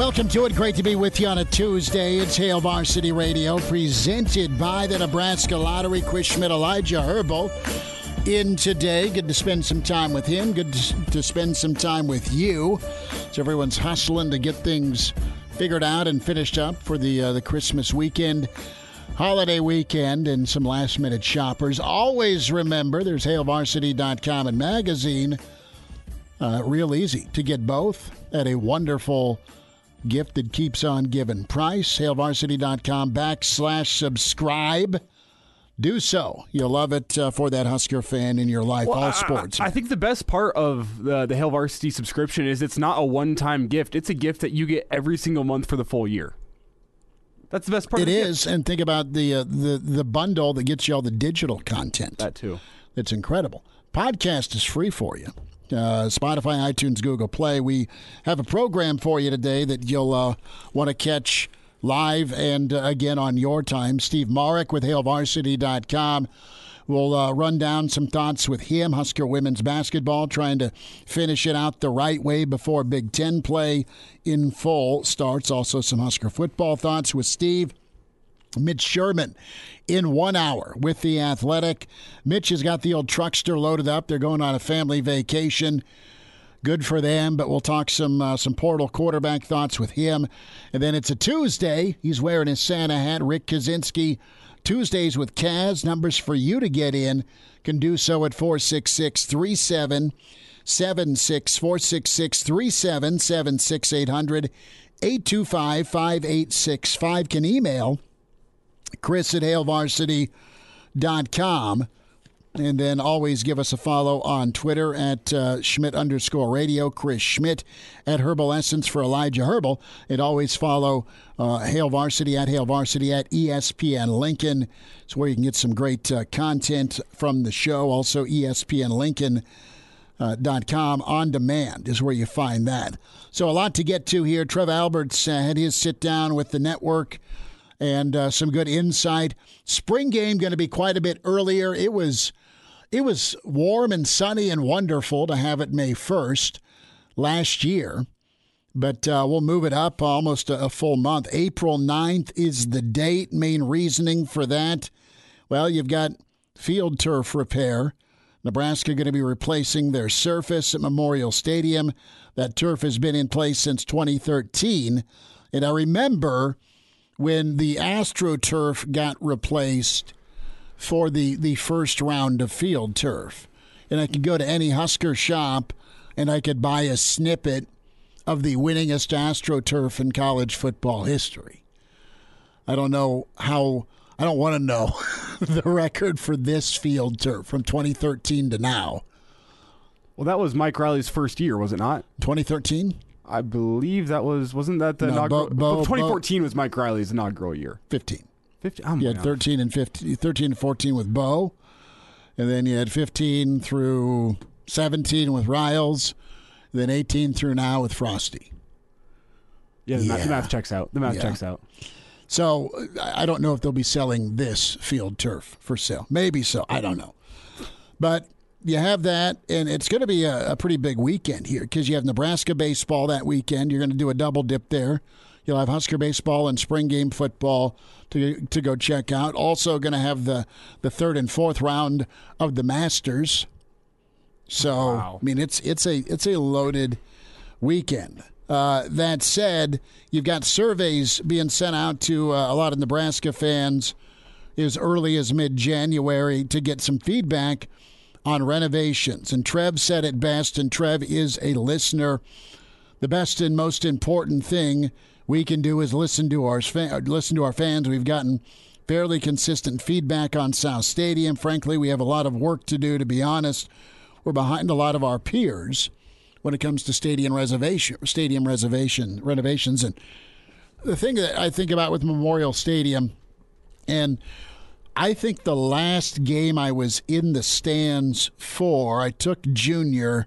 Welcome to it. Great to be with you on a Tuesday. It's Hail Varsity Radio, presented by the Nebraska Lottery. Chris Schmidt, Elijah Herbal in today. Good to spend some time with him. Good to spend some time with you. So everyone's hustling to get things figured out and finished up for the uh, the Christmas weekend, holiday weekend, and some last minute shoppers. Always remember, there's HailVarsity.com and magazine. Uh, real easy to get both at a wonderful gift that keeps on giving. Price, hailvarsity.com backslash subscribe. Do so. You'll love it uh, for that Husker fan in your life. Well, All sports. I, I, think the best part of the, the Hail Varsity subscription is it's not a one time gift, it's a gift that you get every single month for the full year. That's the best part. It is, and think about the uh, the the bundle that gets you all the digital content. That too. It's incredible. Podcast is free for you uh, Spotify, iTunes, Google Play. We have a program for you today that you'll uh, want to catch live and uh, again on your time. Steve Marik with HailVarsity.com. We'll uh, run down some thoughts with him. Husker women's basketball trying to finish it out the right way before Big Ten play in full starts. Also, some Husker football thoughts with Steve. Mitch Sherman in one hour with the Athletic. Mitch has got the old truckster loaded up. They're going on a family vacation. Good for them, but we'll talk some uh, some portal quarterback thoughts with him. And then it's a Tuesday. He's wearing his Santa hat. Rick Kaczenski. Tuesdays with Kaz. Numbers for you to get in can do so at 466 3776 466 3776 800 825 5865. Can email Chris at HailVarsity.com. And then always give us a follow on Twitter at uh, Schmidt underscore radio, Chris Schmidt at Herbal Essence for Elijah Herbal. And always follow uh, Hail Varsity at Hail Varsity at ESPN Lincoln. It's where you can get some great uh, content from the show. Also, ESPN Lincoln. Uh, dot com on demand is where you find that. So a lot to get to here. Trev Alberts uh, had his sit down with the network and uh, some good insight. Spring game going to be quite a bit earlier. It was it was warm and sunny and wonderful to have it May 1st last year. But uh, we'll move it up almost a, a full month. April 9th is the date. Main reasoning for that well, you've got field turf repair. Nebraska going to be replacing their surface at Memorial Stadium. That turf has been in place since 2013. And I remember when the AstroTurf got replaced for the, the first round of field turf. And I could go to any Husker shop and I could buy a snippet of the winningest AstroTurf in college football history. I don't know how, I don't want to know the record for this field turf from 2013 to now. Well, that was Mike Riley's first year, was it not? 2013? I believe that was wasn't that the No, inaugural? Bo- Bo- 2014 was Mike Riley's inaugural year. 15. 15. Oh You had God. 13 and 15, 13 and 14 with Bo, and then you had 15 through 17 with Riles, then 18 through now with Frosty. Yeah, the, Math, the math checks out. The math Yeah. checks out. So I don't know if they'll be selling this field turf for sale. Maybe so. I don't know. But you have that, and it's going to be a, a pretty big weekend here because you have Nebraska baseball that weekend. You're going to do a double dip there. You'll have Husker baseball and spring game football to to go check out. Also, going to have the the third and fourth round of the Masters. So Wow. I mean, it's it's a it's a loaded weekend. Uh, that said, you've got surveys being sent out to uh, a lot of Nebraska fans as early as mid January to get some feedback on renovations. And Trev said it best, and Trev is a listener. The best and most important thing we can do is listen to our listen to our fans. We've gotten fairly consistent feedback on South Stadium. Frankly, we have a lot of work to do. To be honest, we're behind a lot of our peers when it comes to stadium reservation, stadium reservation renovations. And the thing that I think about with Memorial Stadium, and I think the last game I was in the stands for, I took junior.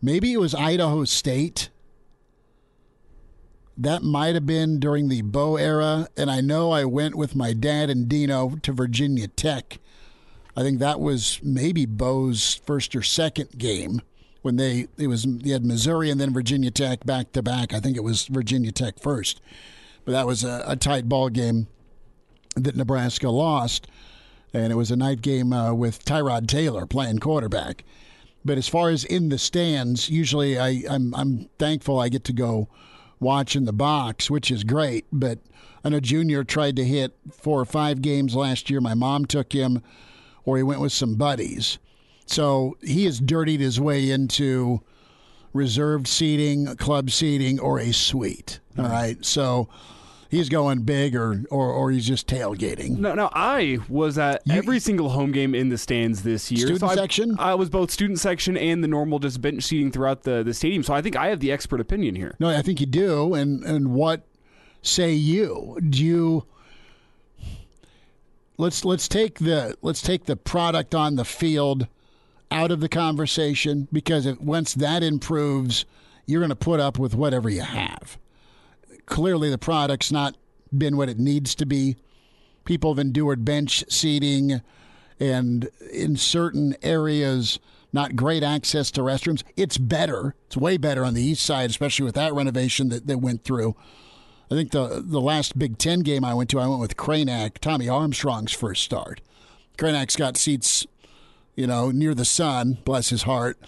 Maybe it was Idaho State. That might have been during the Bo era. And I know I went with my dad and Dino to Virginia Tech. I think that was maybe Bo's first or second game when they it was they had Missouri and then Virginia Tech back to back. I think it was Virginia Tech first, but that was a, a tight ball game that Nebraska lost, and it was a night game uh, with Tyrod Taylor playing quarterback. But as far as in the stands, usually I, I'm I'm thankful I get to go watch in the box, which is great. But I know Junior tried to hit four or five games last year. My mom took him, or he went with some buddies. So he has dirtied his way into reserved seating, club seating, or a suite. All right. So he's going big or, or, or he's just tailgating. No, no, I was at you, every single home game in the stands this year. Student so section? I, I, was both student section and the normal just bench seating throughout the, the stadium. So I think I have the expert opinion here. No, I think you do. And, and what say you? Do you let's let's take the let's take the product on the field out of the conversation because if, once that improves, you're going to put up with whatever you have. Clearly, the product's not been what it needs to be. People have endured bench seating and in certain areas, not great access to restrooms. It's better. It's way better on the east side, especially with that renovation that, that went through. I think the the last Big Ten game I went to, I went with Cranac, Tommy Armstrong's first start. Cranac's got seats you know, near the sun, bless his heart,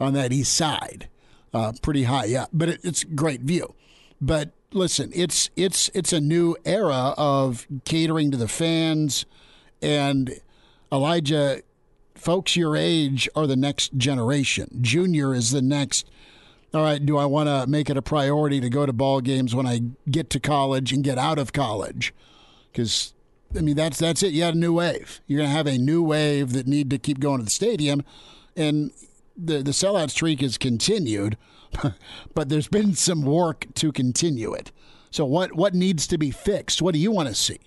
on that east side, uh, pretty high up. But it, it's great view. But listen, it's it's it's a new era of catering to the fans, and Elijah, folks your age are the next generation. Junior is the next. All right, do I want to make it a priority to go to ball games when I get to college and get out of college? Because I mean, that's that's it. You got a new wave. You're going to have a new wave that need to keep going to the stadium, and the the sellout streak has continued, but there's been some work to continue it. So what what needs to be fixed? What do you want to see?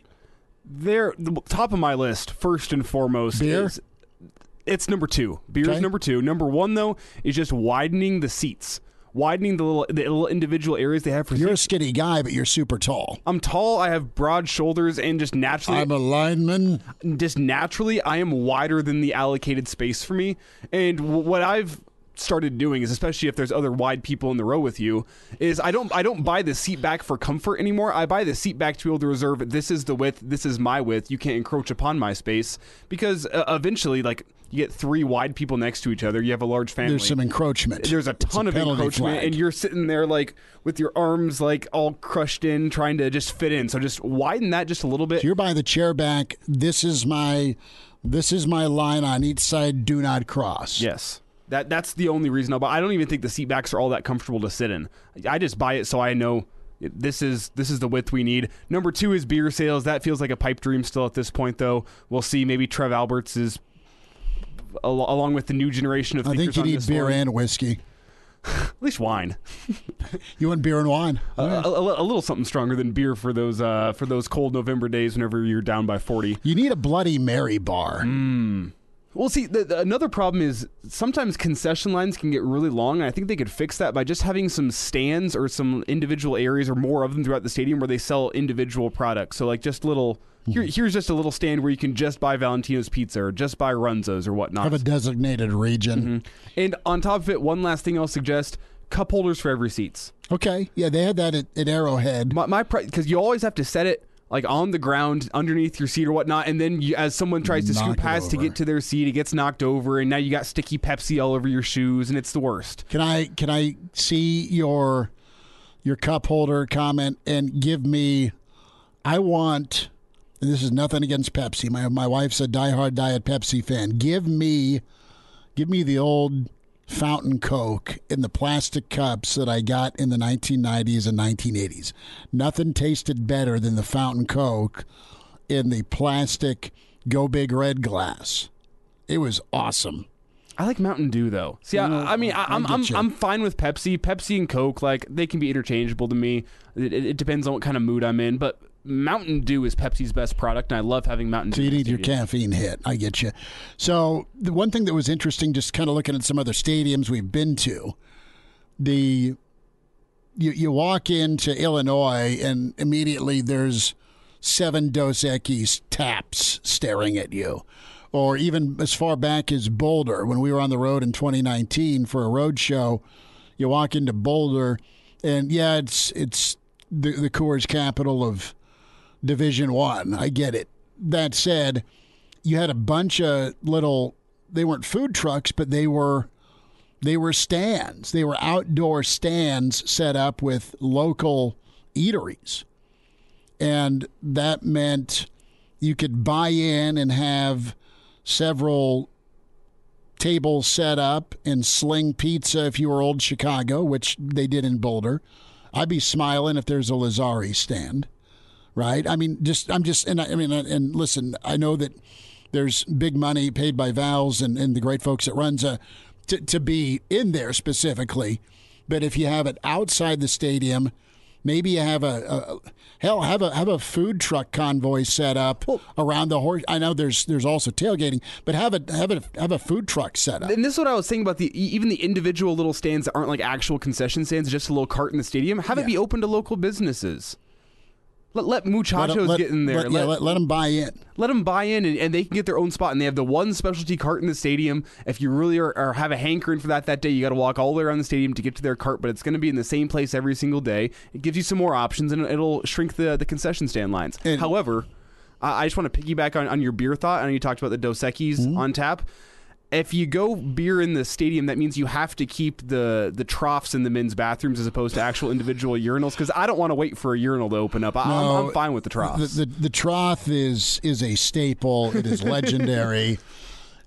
There, the top of my list, first and foremost, beer. Is, it's number two. Beer okay. is number two. Number one, though, is just widening the seats widening the little the little individual areas they have for You're seats. a skinny guy, but you're super tall. I'm tall. I have broad shoulders, and just naturally, I'm a lineman. Just naturally, I am wider than the allocated space for me. And what I've started doing is especially if there's other wide people in the row with you is I don't I don't buy the seat back for comfort anymore. I buy the seat back to be able to reserve this is the width, this is my width. You can't encroach upon my space because uh, eventually like you get three wide people next to each other. You have a large family. There's some encroachment. There's a ton a of encroachment, flag. and you're sitting there like with your arms like all crushed in, trying to just fit in. So just widen that just a little bit. So you're by the chair back. This is my, this is my line on each side. Do not cross. Yes. That that's the only reason I'll buy. I don't even think the seat backs are all that comfortable to sit in. I just buy it so I know this is this is the width we need. Number two is beer sales. That feels like a pipe dream still at this point, though. We'll see. Maybe Trev Alberts is al- along with the new generation of. I think you need beer and whiskey. At least wine. you want beer and wine? A, a, a, little something stronger than beer for those uh, for those cold November days whenever you're down by forty. You need a Bloody Mary bar. Mm. Well, see, the, the, another problem is sometimes concession lines can get really long, and I think they could fix that by just having some stands or some individual areas or more of them throughout the stadium where they sell individual products. So, like, just little. Here, Mm-hmm. here's just a little stand where you can just buy Valentino's pizza or just buy Runzas or whatnot. Have a designated region. Mm-hmm. And on top of it, one last thing I'll suggest: cup holders for every seats. Okay, yeah, they had that at, at Arrowhead. My, my because you always have to set it like on the ground underneath your seat or whatnot, and then you, as someone tries to Knock scoop past to over. get to their seat, it gets knocked over, and now you got sticky Pepsi all over your shoes, and it's the worst. Can I can I see your your cup holder comment and give me. I want. And this is nothing against Pepsi. My my wife's a diehard diet Pepsi fan. Give me, give me the old fountain Coke in the plastic cups that I got in the 1990s and 1980s. Nothing tasted better than the fountain Coke in the plastic Go Big Red glass. It was awesome. I like Mountain Dew though. See, I, mm, I mean, I, I'm I I'm. I'm fine with Pepsi. Pepsi and Coke, like they can be interchangeable to me. It, it, it depends on what kind of mood I'm in, but Mountain Dew is Pepsi's best product, and I love having Mountain So Dew. you need your caffeine hit. I get you. So the one thing that was interesting, just kind of looking at some other stadiums we've been to, the you you walk into Illinois and immediately there's seven Dos Equis taps staring at you. Or even as far back as Boulder, when we were on the road in 2019 for a road show, you walk into Boulder, and yeah, it's it's the the Coors capital of Division One. I. get it. That said, you had a bunch of little. They weren't food trucks, but they were they were stands. They were outdoor stands set up with local eateries, and that meant you could buy in and have several tables set up and sling pizza if you were old Chicago, which they did in Boulder. I'd be smiling if there's a Lazari stand right? I mean, just I'm just and I, I mean and listen, I know that there's big money paid by Val's and, and the great folks at Runza to to be in there specifically, but if you have it outside the stadium, maybe you have a, a hell have a have a food truck convoy set up around the horse. I know there's there's also tailgating, but have a have a have a food truck set up. And this is what I was saying about the even the individual little stands that aren't like actual concession stands, just a little cart in the stadium. Have it be open to local businesses. Let let muchachos let, get in there. Let, yeah, let, let them buy in. let them buy in and, and they can get their own spot and they have the one specialty cart in the stadium if you really are, are have a hankering for that that day you got to walk all the way around the stadium to get to their cart but it's going to be in the same place every single day it gives you some more options and it'll shrink the, the concession stand lines And- however I I just want to piggyback on, on your beer thought. I know you talked about the Dos Equis Mm-hmm. on tap. If you go beer in the stadium, that means you have to keep the the troughs in the men's bathrooms as opposed to actual individual urinals. Because I don't want to wait for a urinal to open up. I, I'm, I'm fine with the troughs. The, the, the trough is is a staple. It is legendary,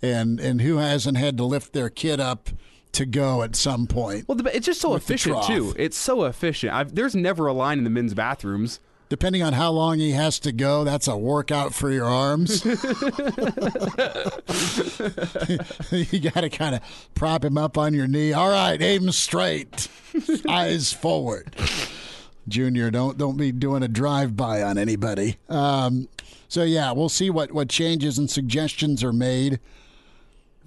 and and who hasn't had to lift their kid up to go at some point? Well, it's just so efficient too. It's so efficient. I've, there's never a line in the men's bathrooms. Depending on how long he has to go, that's a workout for your arms. you got to kind of prop him up on your knee. All right, aim straight, eyes forward. Junior, don't don't be doing a drive by on anybody. Um, so yeah, we'll see what what changes and suggestions are made.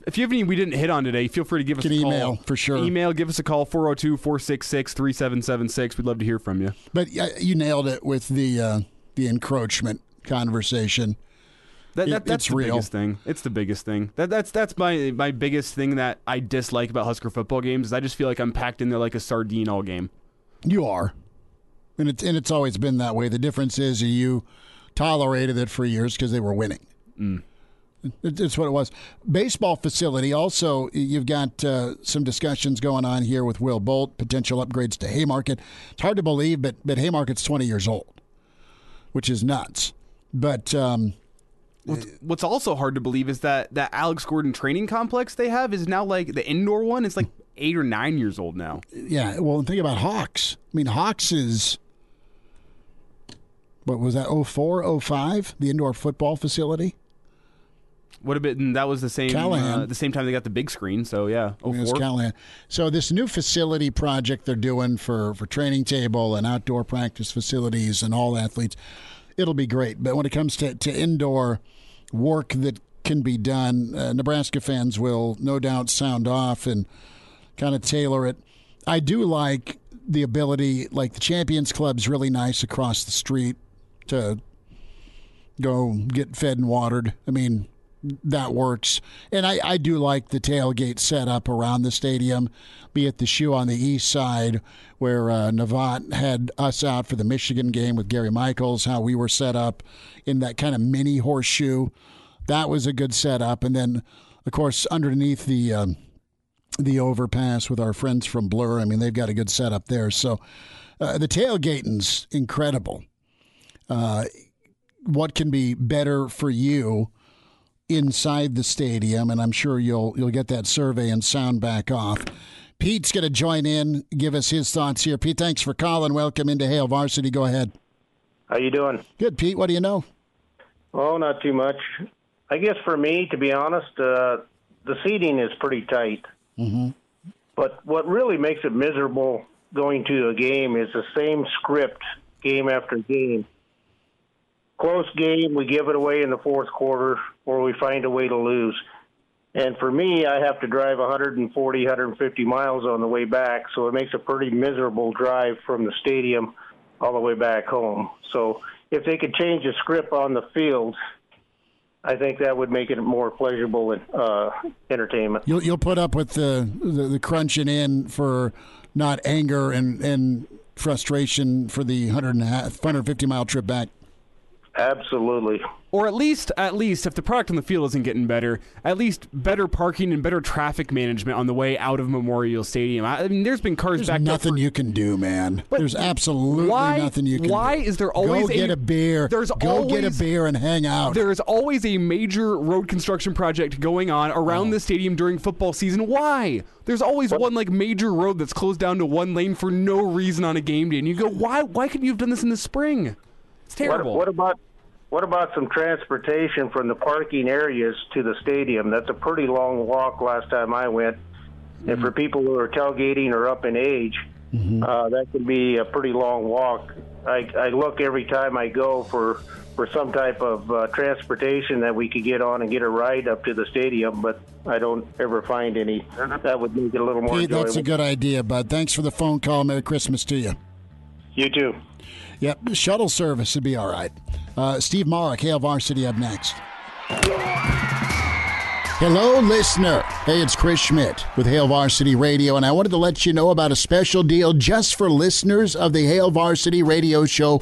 If you have any we didn't hit on today, feel free to give us Can a call. email, for sure. Email, give us a call 402 466 3776. We'd love to hear from you. But uh, you nailed it with the uh, the encroachment conversation. That, that, that's it's the real. biggest thing. It's the biggest thing. That that's that's my my biggest thing that I dislike about Husker football games is I just feel like I'm packed in there like a sardine all game. You are, and it's and it's always been that way. The difference is you tolerated it for years because they were winning. It- It's what it was. Baseball facility. Also, you've got uh, some discussions going on here with Will Bolt. Potential upgrades to Haymarket. It's hard to believe, but but Haymarket's twenty years old, which is nuts. But um, What's, what's also hard to believe is that that Alex Gordon training complex they have is now like the indoor one is like eight or nine years old now. yeah, well, think about Hawks. I mean, Hawks is what was that? 04, 05? The indoor football facility. Would have been that was the same Callahan. uh, the same time they got the big screen. So yeah, oh mean. Callahan. So this new facility project they're doing for for training table and outdoor practice facilities and all athletes, it'll be great. But when it comes to, to indoor work that can be done, uh, Nebraska fans will no doubt sound off and kind of tailor it. I do like the ability, like the Champions Club's really nice across the street to go get fed and watered. I mean, that works. And I, I do like the tailgate setup around the stadium, be it the shoe on the east side where uh, Navat had us out for the Michigan game with Gary Michaels, how we were set up in that kind of mini horseshoe. That was a good setup. And then, of course, underneath the. Um, the overpass with our friends from Blur. I mean, they've got a good setup there. So Uh, the tailgating's incredible. Uh, what can be better for you inside the stadium? And I'm sure you'll you'll get that survey and sound back off. Pete's going to join in, give us his thoughts here. Pete, thanks for calling. Welcome into Hail Varsity. Go ahead. How you doing? Good, Pete. What do you know? Oh, not too much. I guess for me, to be honest, uh, the seating is pretty tight. Mm-hmm. But what really makes it miserable going to a game is the same script game after game. Close game, we give it away in the fourth quarter, or we find a way to lose. And for me, I have to drive 140, 150 miles on the way back, so it makes a pretty miserable drive from the stadium all the way back home. So if they could change the script on the field, I think that would make it more pleasurable uh, entertainment. You'll you'll put up with the, the, the crunching in for not anger and and frustration for the 100 and a half, 150 mile trip back. Absolutely. Or at least, at least, if the product on the field isn't getting better, at least better parking and better traffic management on the way out of Memorial Stadium. I mean, there's been cars There's backed nothing. For, you can do, man. But There's absolutely why- nothing you can why do. is there always Go get a- a beer. there's Go get a beer and hang out. there is always a major road construction project going on around Oh. the stadium during football season. Why? There's always one like major road that's closed down to one lane for no reason on a game day, and you go, why? Why couldn't you have done this in the spring? It's What, terrible. what about what about some transportation from the parking areas to the stadium? That's a pretty long walk. Last time I went, and for people who are tailgating or up in age, uh, that can be a pretty long walk. I, I look every time I go for for some type of uh, transportation that we could get on and get a ride up to the stadium, but I don't ever find any. That would make it a little more Pete, enjoyable. that's a good idea, bud. Thanks for the phone call. Merry Christmas to you. you too. Yep, shuttle service would be all right. Uh, Steve Marik, Hail Varsity up next. Hello, listener. Hey, it's Chris Schmidt with Hail Varsity Radio, and I wanted to let you know about a special deal just for listeners of the Hail Varsity Radio Show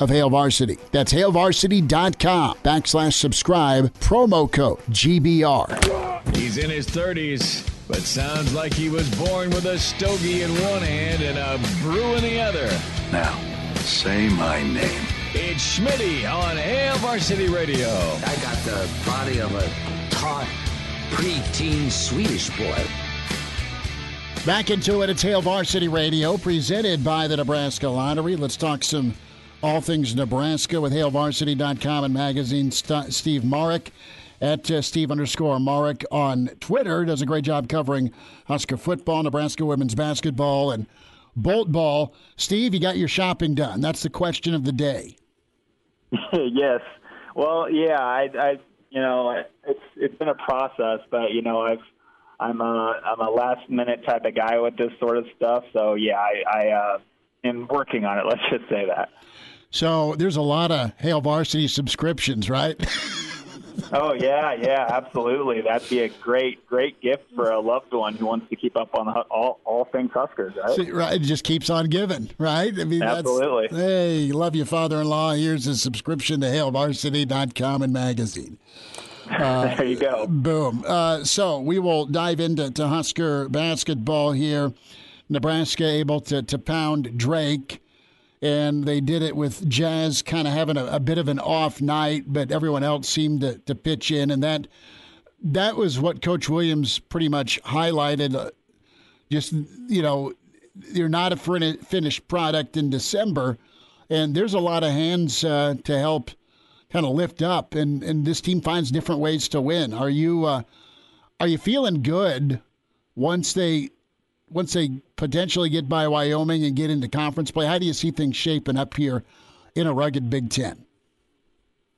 of Hail Varsity. That's hailvarsity.com backslash subscribe, promo code GBR. He's in his 30s, but sounds like he was born with a stogie in one hand and a brew in the other. Now, say my name. It's Schmitty on Hail Varsity Radio. I got the body of a taut, preteen Swedish boy. Back into it, it's Hail Varsity Radio, presented by the Nebraska Lottery. Let's talk some all things Nebraska with HailVarsity.com and magazine. St- Steve Marik at uh, Steve underscore Marik on Twitter does a great job covering Husker football, Nebraska women's basketball, and Bolt ball. Steve, you got your shopping done. That's the question of the day. yes. Well, yeah, I, I, you know, it's it's been a process, but you know, I've I'm a I'm a last minute type of guy with this sort of stuff. So yeah, I, I uh, am working on it. Let's just say that. So there's a lot of Hail Varsity subscriptions, right? Oh yeah, yeah, absolutely. That'd be a great great gift for a loved one who wants to keep up on the, all all things Huskers, right? See, right, it just keeps on giving, right? I mean, Absolutely. Hey, love your father-in-law. Here's a subscription to HailVarsity.com and magazine. there you go. Boom. Uh, so we will dive into to Husker basketball here. Nebraska able to to pound Drake, and they did it with Jaz kind of having a, a bit of an off night, but everyone else seemed to, to pitch in, and that that was what Coach Williams pretty much highlighted. Uh, just you know, you're not a finished product in December, and there's a lot of hands uh, to help kind of lift up, and and this team finds different ways to win. Are you uh, are you feeling good once they once they potentially get by Wyoming and get into conference play? How do you see things shaping up here in a rugged Big Ten?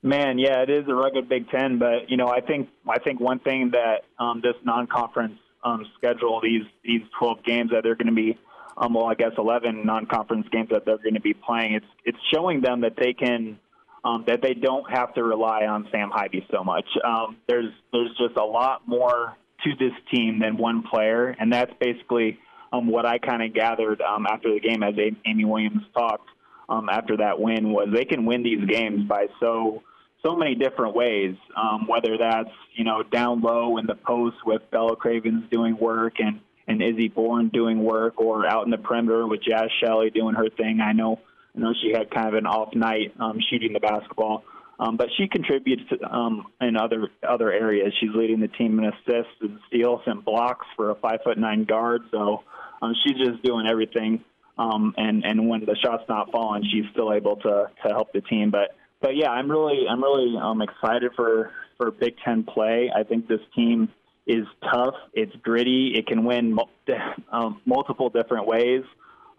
Man, yeah, it is a rugged Big Ten, but you know, I think I think one thing that um, this non-conference um, schedule, these these 12 games that they're going to be, um, well, I guess 11 non-conference games that they're going to be playing, it's it's showing them that they can um, that they don't have to rely on Sam Haiby so much. Um, there's there's just a lot more to this team than one player, and that's basically um, what I kind of gathered um, after the game as Amy Williams talked um, after that win was they can win these games by so so many different ways. Um, whether that's you know down low in the post with Bella Cravens doing work and and Izzy Bourne doing work, or out in the perimeter with Jaz Shelley doing her thing. I know I know she had kind of an off night um, shooting the basketball. Um, but she contributes um, in other other areas. She's leading the team in assists and steals and blocks for a five foot nine guard. So um, she's just doing everything. Um, and and when the shot's not falling, she's still able to to help the team. But but yeah, I'm really I'm really um, excited for for Big Ten play. I think this team is tough. It's gritty. It can win um, multiple different ways.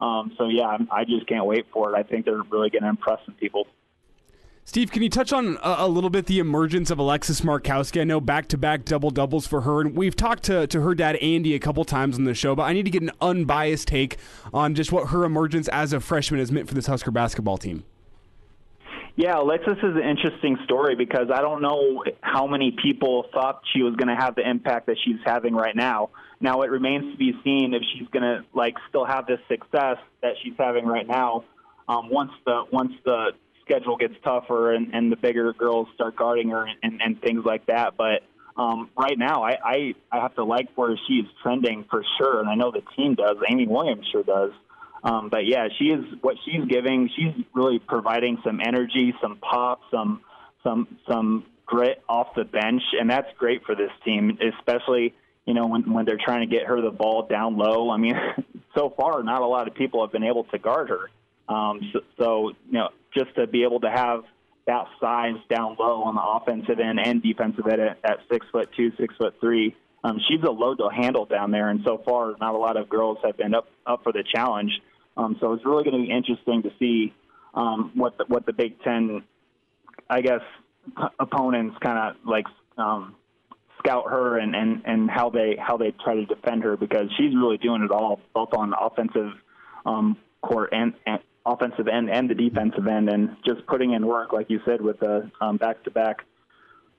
Um, so yeah, I'm, I just can't wait for it. I think they're really going to impress some people. Steve, can you touch on a, a, little bit the emergence of Alexis Markowski? I know back to back double doubles for her, and we've talked to, to her dad, Andy, a couple times on the show, but I need to get an unbiased take on just what her emergence as a freshman has meant for this Husker basketball team. Yeah, Alexis is an interesting story because I don't know how many people thought she was going to have the impact that she's having right now. Now it remains to be seen if she's going to like still have this success that she's having right now. Um, once the once the schedule gets tougher and, and the bigger girls start guarding her and, and things like that. But um, right now, I, I, I have to like where she is trending for sure, and I know the team does. Amy Williams sure does. Um, but yeah, she is what she's giving. She's really providing some energy, some pop, some some some grit off the bench, and that's great for this team, especially you know when when they're trying to get her the ball down low. I mean, so far, not a lot of people have been able to guard her. Um, so, so, you know, just to be able to have that size down low on the offensive end and defensive end at, at six foot two, six foot three, um, she's a load to handle down there. And so far, not a lot of girls have been up up for the challenge. Um, so it's really going to be interesting to see um, what the, what the Big Ten, I guess, opponents kind of like um, scout her and, and, and how they how they try to defend her because she's really doing it all, both on offensive um, court and, and offensive end and the defensive end, and just putting in work, like you said, with the um, back-to-back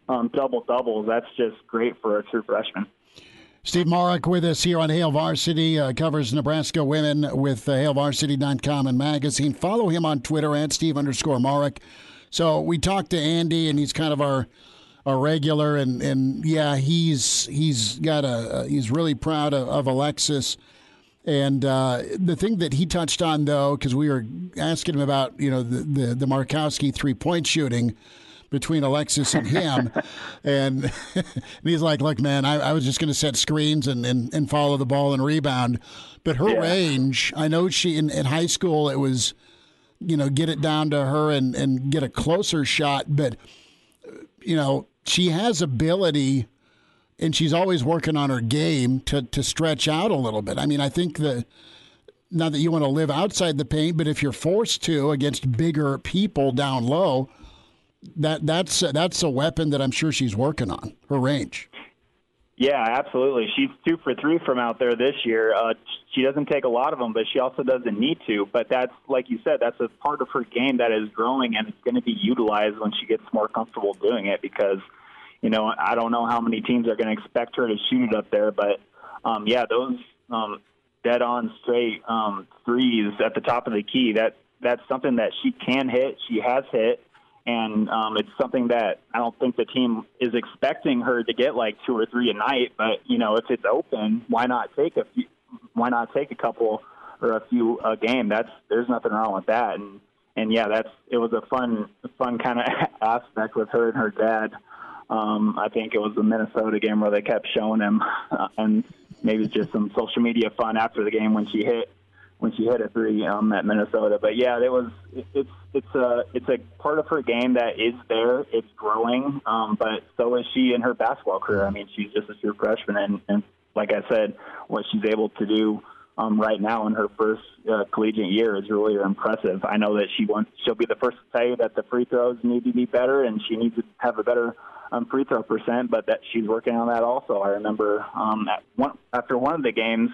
um, double doubles. That's just great for a true freshman. Steve Marik with us here on Hail Varsity, uh, covers Nebraska women with uh, HailVarsity.com and magazine. Follow him on Twitter at Steve underscore Marik. So we talked to Andy, and he's kind of our our regular, and and yeah, he's he's got a he's really proud of, of Alexis. And uh, the thing that he touched on, though, because we were asking him about, you know, the the, the Markowski three point shooting between Alexis and him, and, and, he's like, "Look, man, I, I was just going to set screens and, and, and follow the ball and rebound, but her yeah. range, I know she in, in high school it was, you know, get it down to her and and get a closer shot, but you know, she has ability." And she's always working on her game to to stretch out a little bit. I mean, I think that not that you want to live outside the paint, but if you're forced to against bigger people down low, that that's that's a weapon that I'm sure she's working on. Her range. Yeah, absolutely. She's two for three from out there this year. Uh, she doesn't take a lot of them, but she also doesn't need to. But that's, like you said, that's a part of her game that is growing, and it's going to be utilized when she gets more comfortable doing it because – you know, I don't know how many teams are going to expect her to shoot it up there, but um, yeah, those um, dead on straight um, threes at the top of the key that that's something that she can hit. She has hit, and um, it's something that I don't think the team is expecting her to get like two or three a night. But you know, if it's open, why not take a few? Why not take a couple or a few a game? That's there's nothing wrong with that. And and yeah, that's it was a fun fun kind of aspect with her and her dad. Um, I think it was the Minnesota game where they kept showing him, uh, and maybe just some social media fun after the game when she hit when she hit a three um, at Minnesota. But yeah, it was it, it's it's a it's a part of her game that is there. It's growing, um, but so is she in her basketball career. I mean, she's just a true freshman, and, and like I said, what she's able to do um, right now in her first uh, collegiate year is really impressive. I know that she wants she'll be the first to tell you that the free throws need to be better, and she needs to have a better um, free throw percent, but that she's working on that also. I remember um, at one, after one of the games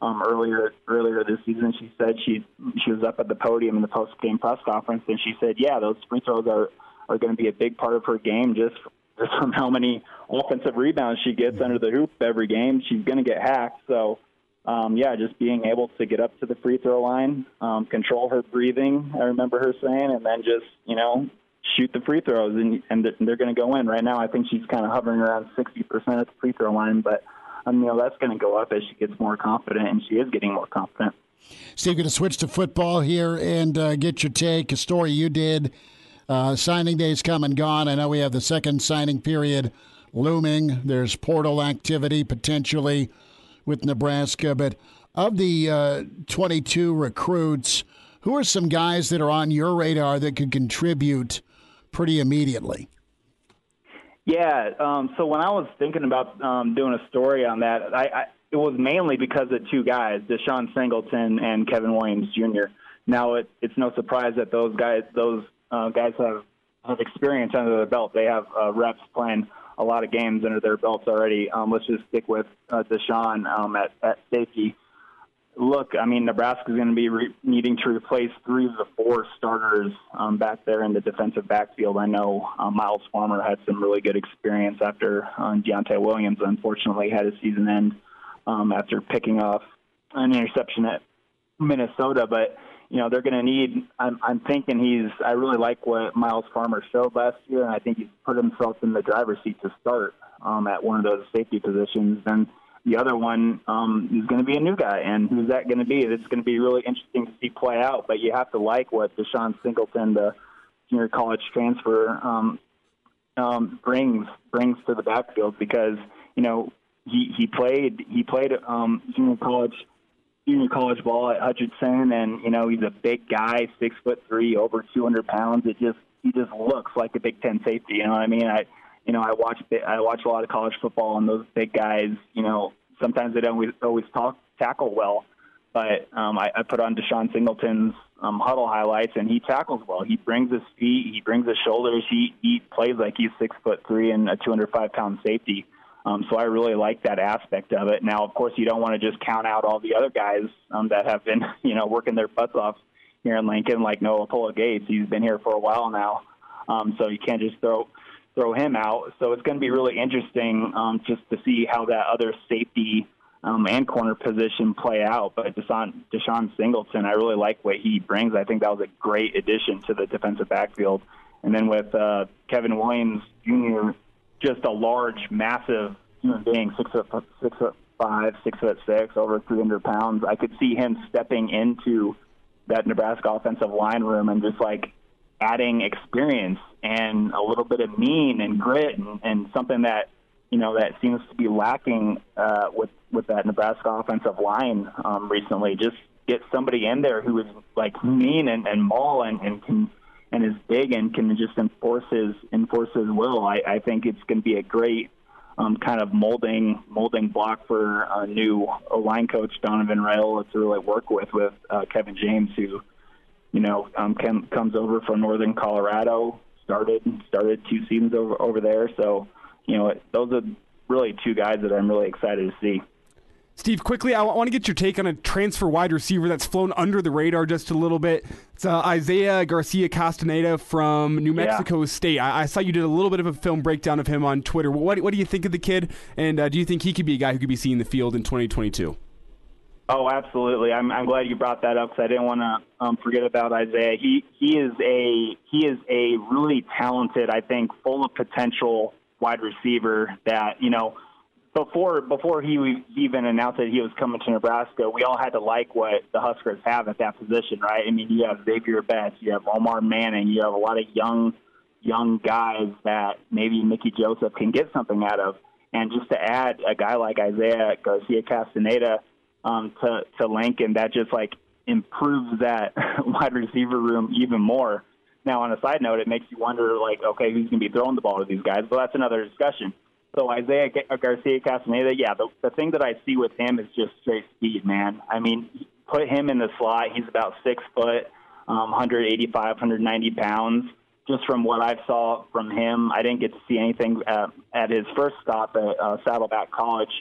um, earlier earlier this season, she said she she was up at the podium in the post game press conference, and she said, "Yeah, those free throws are are going to be a big part of her game just just from how many offensive rebounds she gets under the hoop every game. She's going to get hacked. So, um, yeah, just being able to get up to the free throw line, um, control her breathing. I remember her saying, and then just you know shoot the free throws, and and they're going to go in. Right now, I think she's kind of hovering around 60% at the free throw line, but um, you know that's going to go up as she gets more confident, and she is getting more confident. Steve, going to switch to football here and uh, get your take. A story you did. Uh, signing days come and gone. I know we have the second signing period looming. There's portal activity potentially with Nebraska, but of the uh, 22 recruits, who are some guys that are on your radar that could contribute pretty immediately? Yeah. Um, so when I was thinking about um, doing a story on that, I, I, it was mainly because of two guys, DeShon Singleton and Kevin Williams Jr. Now it, it's no surprise that those guys, those uh, guys have have experience under their belt. They have uh, reps playing a lot of games under their belts already. Um, let's just stick with uh, DeShon um, at, at safety look, I mean, Nebraska is going to be re- needing to replace three of the four starters um, back there in the defensive backfield. I know uh, Myles Farmer had some really good experience after um, Deontai Williams unfortunately had a season end um, after picking off an interception at Minnesota. But you know they're going to need. I'm, I'm thinking he's. I really like what Myles Farmer showed last year, and I think he's put himself in the driver's seat to start um, at one of those safety positions. And the other one um, is going to be a new guy, and who's that going to be? It's going to be really interesting to see play out. But you have to like what DeShon Singleton, the junior college transfer, um, um, brings brings to the backfield because you know he he played he played um, junior college junior college ball at Hutchinson, and you know he's a big guy, six foot three, over 200 pounds. It just he just looks like a Big Ten safety. You know what I mean? I you know, I watch I watch a lot of college football, and those big guys, you know, sometimes they don't always, always talk, tackle well. But um, I, I put on DeShon Singleton's um, huddle highlights, and he tackles well. He brings his feet, he brings his shoulders. He he plays like he's six foot three and a 205 pound safety. Um, so I really like that aspect of it. Now, of course, you don't want to just count out all the other guys um, that have been, you know, working their butts off here in Lincoln, like Noa Pola-Gates. He's been here for a while now, um, so you can't just throw throw him out. So it's going to be really interesting um, just to see how that other safety um, and corner position play out. But DeShon, DeShon Singleton, I really like what he brings. I think that was a great addition to the defensive backfield. And then with uh, Kevin Williams Jr., just a large, massive human being, six foot, six foot five, six foot six, over 300 pounds. I could see him stepping into that Nebraska offensive line room and just like adding experience and a little bit of mean and grit and, and something that you know that seems to be lacking uh, with with that Nebraska offensive line um, recently. Just get somebody in there who is like mean and, and maul and, and can and is big and can just enforce his enforce his will. I, I think it's going to be a great um, kind of molding molding block for a new line coach Donovan Raiola to really work with with uh, Kevin James, who you know, um, Ken comes over from northern Colorado, started started two seasons over over there. So, you know, those are really two guys that I'm really excited to see. Steve, quickly, I want to get your take on a transfer wide receiver that's flown under the radar just a little bit. It's uh, Isaiah Garcia Castaneda from New Mexico yeah. State. I-, I, saw you did a little bit of a film breakdown of him on Twitter. What, what do you think of the kid? And uh, do you think he could be a guy who could be seen in the field in 2022? Oh, absolutely. I'm, I'm glad you brought that up because I didn't want to um, forget about Isaiah. He he is a he is a really talented, I think, full of potential wide receiver. That you know, before before he even announced that he was coming to Nebraska, we all had to like what the Huskers have at that position, right? I mean, you have Xavier Betts, you have Omar Manning, you have a lot of young young guys that maybe Mickey Joseph can get something out of. And just to add a guy like Isaiah Garcia Castaneda um, to to Lincoln, that just like improves that wide receiver room even more. Now, on a side note, it makes you wonder, like, okay, who's going to be throwing the ball to these guys? But that's another discussion. So Isaiah Garcia Castaneda, yeah, the, the thing that I see with him is just straight speed, man. I mean, put him in the slot. He's about six foot, um, 185, 190 pounds. Just from what I saw from him, I didn't get to see anything uh, at his first stop at uh, Saddleback College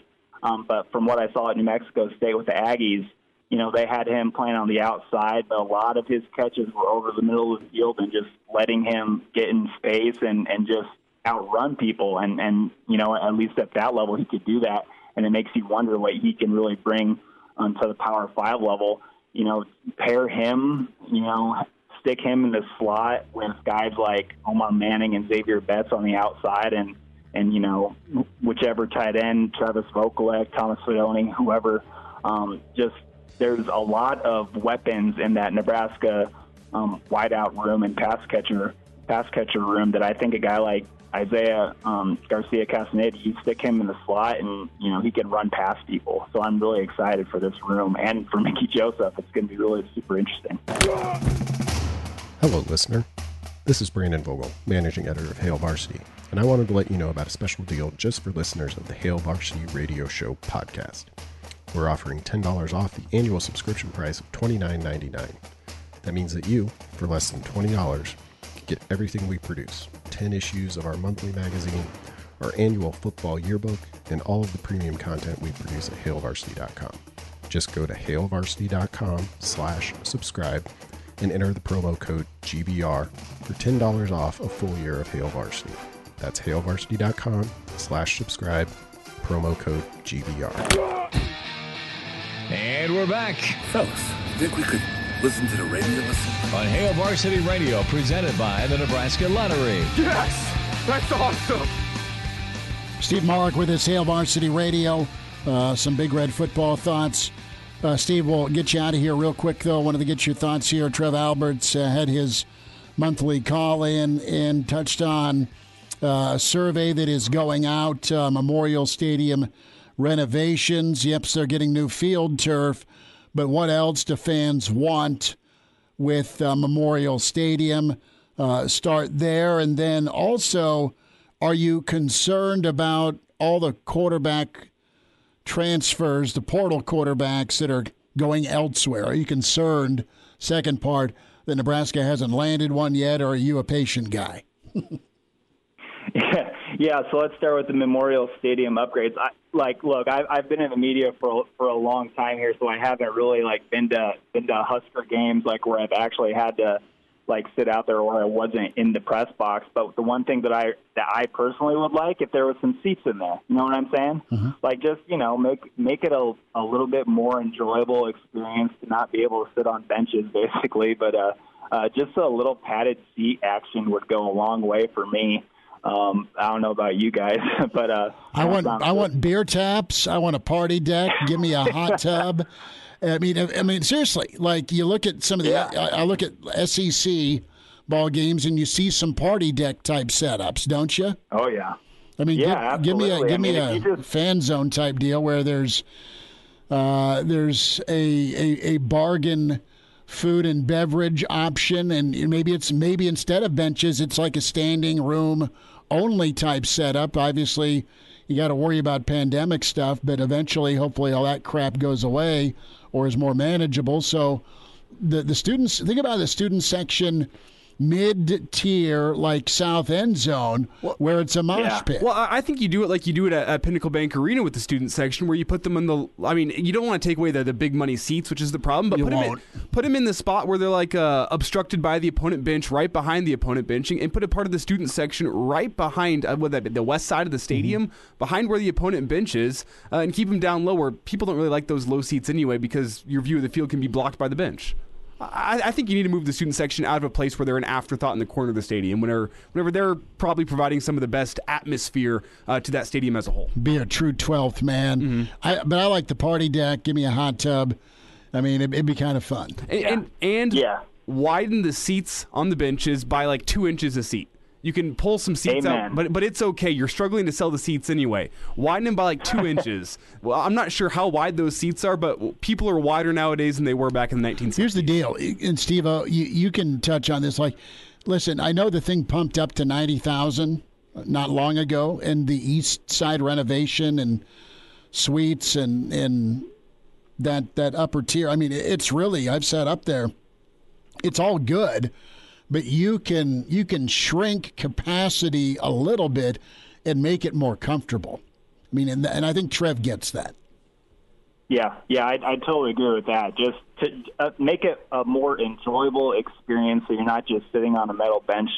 um, but from what I saw at New Mexico State with the Aggies, you know, they had him playing on the outside, but a lot of his catches were over the middle of the field and just letting him get in space and, and just outrun people. And, and, you know, at least at that level, he could do that. And it makes you wonder what he can really bring onto the Power Five level. You know, pair him, you know, stick him in the slot with guys like Omar Manning and Xavier Betts on the outside and, and you know, whichever tight end, Travis Vokolek, Thomas Fidone, whoever, um, just there's a lot of weapons in that Nebraska um, wideout room and pass catcher pass catcher room that I think a guy like Isaiah um, Garcia Castaneda, you stick him in the slot and you know he can run past people. So I'm really excited for this room and for Mickey Joseph. It's going to be really super interesting. Hello, listener. This is Brandon Vogel, managing editor of Hail Varsity, and I wanted to let you know about a special deal just for listeners of the Hail Varsity Radio Show podcast. We're offering $10 off the annual subscription price of $29.99. That means that you, for less than $20, can get everything we produce 10 issues of our monthly magazine, our annual football yearbook, and all of the premium content we produce at hailvarsity.com. Just go to hailvarsity.com slash subscribe and enter the promo code GBR for $10 off a full year of Hail Varsity. That's hailvarsity.com slash subscribe, promo code GBR. And we're back. Fellas, think we could listen to the radio listen? On Hail Varsity Radio, presented by the Nebraska Lottery. Yes, that's awesome. Steve Marik with his Hail Varsity Radio. Uh, some Big Red football thoughts. Uh, Steve, we'll get you out of here real quick, though. Wanted to get your thoughts here. Trev Alberts uh, had his monthly call in and touched on uh, a survey that is going out. Uh, Memorial Stadium renovations. Yep, they're getting new field turf. But what else do fans want with uh, Memorial Stadium? Uh, start there. And then also, are you concerned about all the quarterback transfers, the portal quarterbacks that are going elsewhere? Are you concerned, second part, that Nebraska hasn't landed one yet, or are you a patient guy? yeah, yeah. So let's start with the Memorial Stadium upgrades. I, like, look, I've, I've been in the media for for a long time here, so I haven't really like been to been to Husker games like where I've actually had to like sit out there or I wasn't in the press box. But the one thing that I that I personally would like if there was some seats in there. You know what I'm saying? Mm-hmm. Like just you know make make it a a little bit more enjoyable experience to not be able to sit on benches basically, but uh, uh, just a little padded seat action would go a long way for me. Um, I don't know about you guys, but uh, I want I want beer taps. I want a party deck. Give me a hot tub. I mean, I mean, seriously. Like you look at some of the, yeah. I, I, look at SEC ball games, and you see some party deck type setups, don't you? Oh yeah. I mean, yeah, give, give me a give I mean, me a just... fan zone type deal where there's uh, there's a, a a bargain food and beverage option, and maybe it's maybe instead of benches, it's like a standing room only type setup. Obviously, you got to worry about pandemic stuff, but eventually, hopefully, all that crap goes away or is more manageable. So, the the students think about the student section mid tier like south end zone well, where it's a mosh yeah. pit. Well, I think you do it like you do it at, at, Pinnacle Bank Arena with the student section where you put them in the. I mean, you don't want to take away the, the big money seats, which is the problem, but you put won't. them in put them in the spot where they're like uh, obstructed by the opponent bench, right behind the opponent benching, and put a part of the student section right behind uh, what that the west side of the stadium, mm-hmm. behind where the opponent bench is, uh, and keep them down low where people don't really like those low seats anyway because your view of the field can be blocked by the bench. I, I, think you need to move the student section out of a place where they're an afterthought in the corner of the stadium, whenever, whenever they're probably providing some of the best atmosphere uh, to that stadium as a whole. Be a true 12th man. Mm-hmm. I, but I like the party deck. Give me a hot tub. I mean, it, would be kind of fun. And, yeah. and, and yeah. widen the seats on the benches by like two inches a seat. You can pull some seats Amen. out, but but it's okay. You're struggling to sell the seats anyway. Widen them by like two inches. Well, I'm not sure how wide those seats are, but people are wider nowadays than they were back in the 1960s. Here's the deal, and Steve, uh, you you can touch on this. Like, listen, I know the thing pumped up to ninety thousand not long ago, and the East Side renovation and suites and and that that upper tier. I mean, it's really I've sat up there. It's all good but you can you can shrink capacity a little bit and make it more comfortable. I mean, and, and I think Trev gets that. Yeah, yeah, I, I totally agree with that. Just to uh, make it a more enjoyable experience, so you're not just sitting on a metal bench,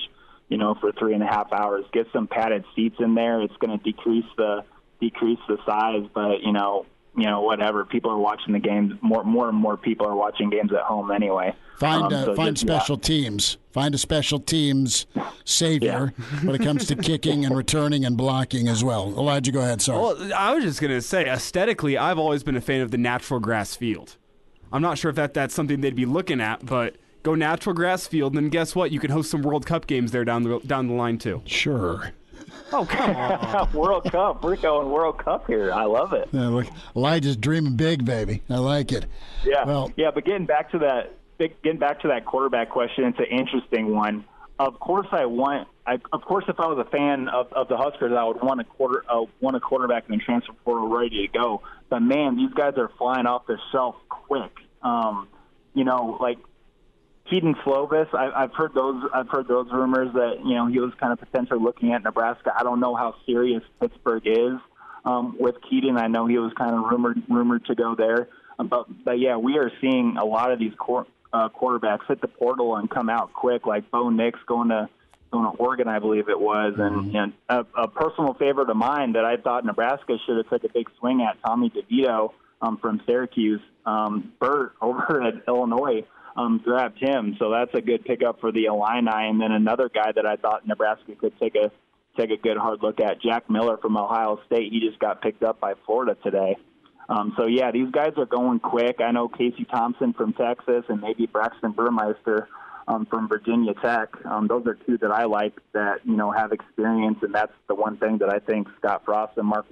you know, for three and a half hours. Get some padded seats in there. It's going to decrease the decrease the size, but you know, you know, whatever. People are watching the games. More, more and more people are watching games at home anyway. Find Um, uh, so find just- yeah. special teams. Find a special teams savior when it comes to kicking and returning and blocking as well. Elijah, go ahead. Sorry. Well, I was just gonna say, aesthetically, I've always been a fan of the natural grass field. I'm not sure if that that's something they'd be looking at, but go natural grass field, and then guess what? You can host some World Cup games there down the down the line too. Sure. Oh come on! World Cup. We're going World Cup here. I love it. Yeah, look, Elijah's dreaming big, baby. I like it. Yeah, Well- yeah. But getting back to that, getting back to that quarterback question, it's an interesting one. Of course, I want. I, of course, if I was a fan of, of the Huskers, I would want a quarter, uh, want a quarterback in the transfer portal ready to go. But man, these guys are flying off the shelf quick. Um, you know, like Kedon Slovis, I, I've heard those. I've heard those rumors that you know he was kind of potentially looking at Nebraska. I don't know how serious Pittsburgh is um, with Kedon. I know he was kind of rumored rumored to go there, Um, but but yeah, we are seeing a lot of these quar uh, quarterbacks hit the portal and come out quick, like Bo Nix going to going to Oregon, I believe it was, and, and a, a personal favorite of mine that I thought Nebraska should have took a big swing at, Tommy DeVito um, from Syracuse. Um, Burt over at Illinois um, grabbed him, so that's a good pickup for the Illini. And then another guy that I thought Nebraska could take a take a good hard look at, Jack Miller from Ohio State. He just got picked up by Florida today. Um, so yeah, these guys are going quick. I know Casey Thompson from Texas and maybe Braxton Burmeister um, from Virginia Tech. Um, those are two that I like that you know have experience, and that's the one thing that I think Scott Frost and Mark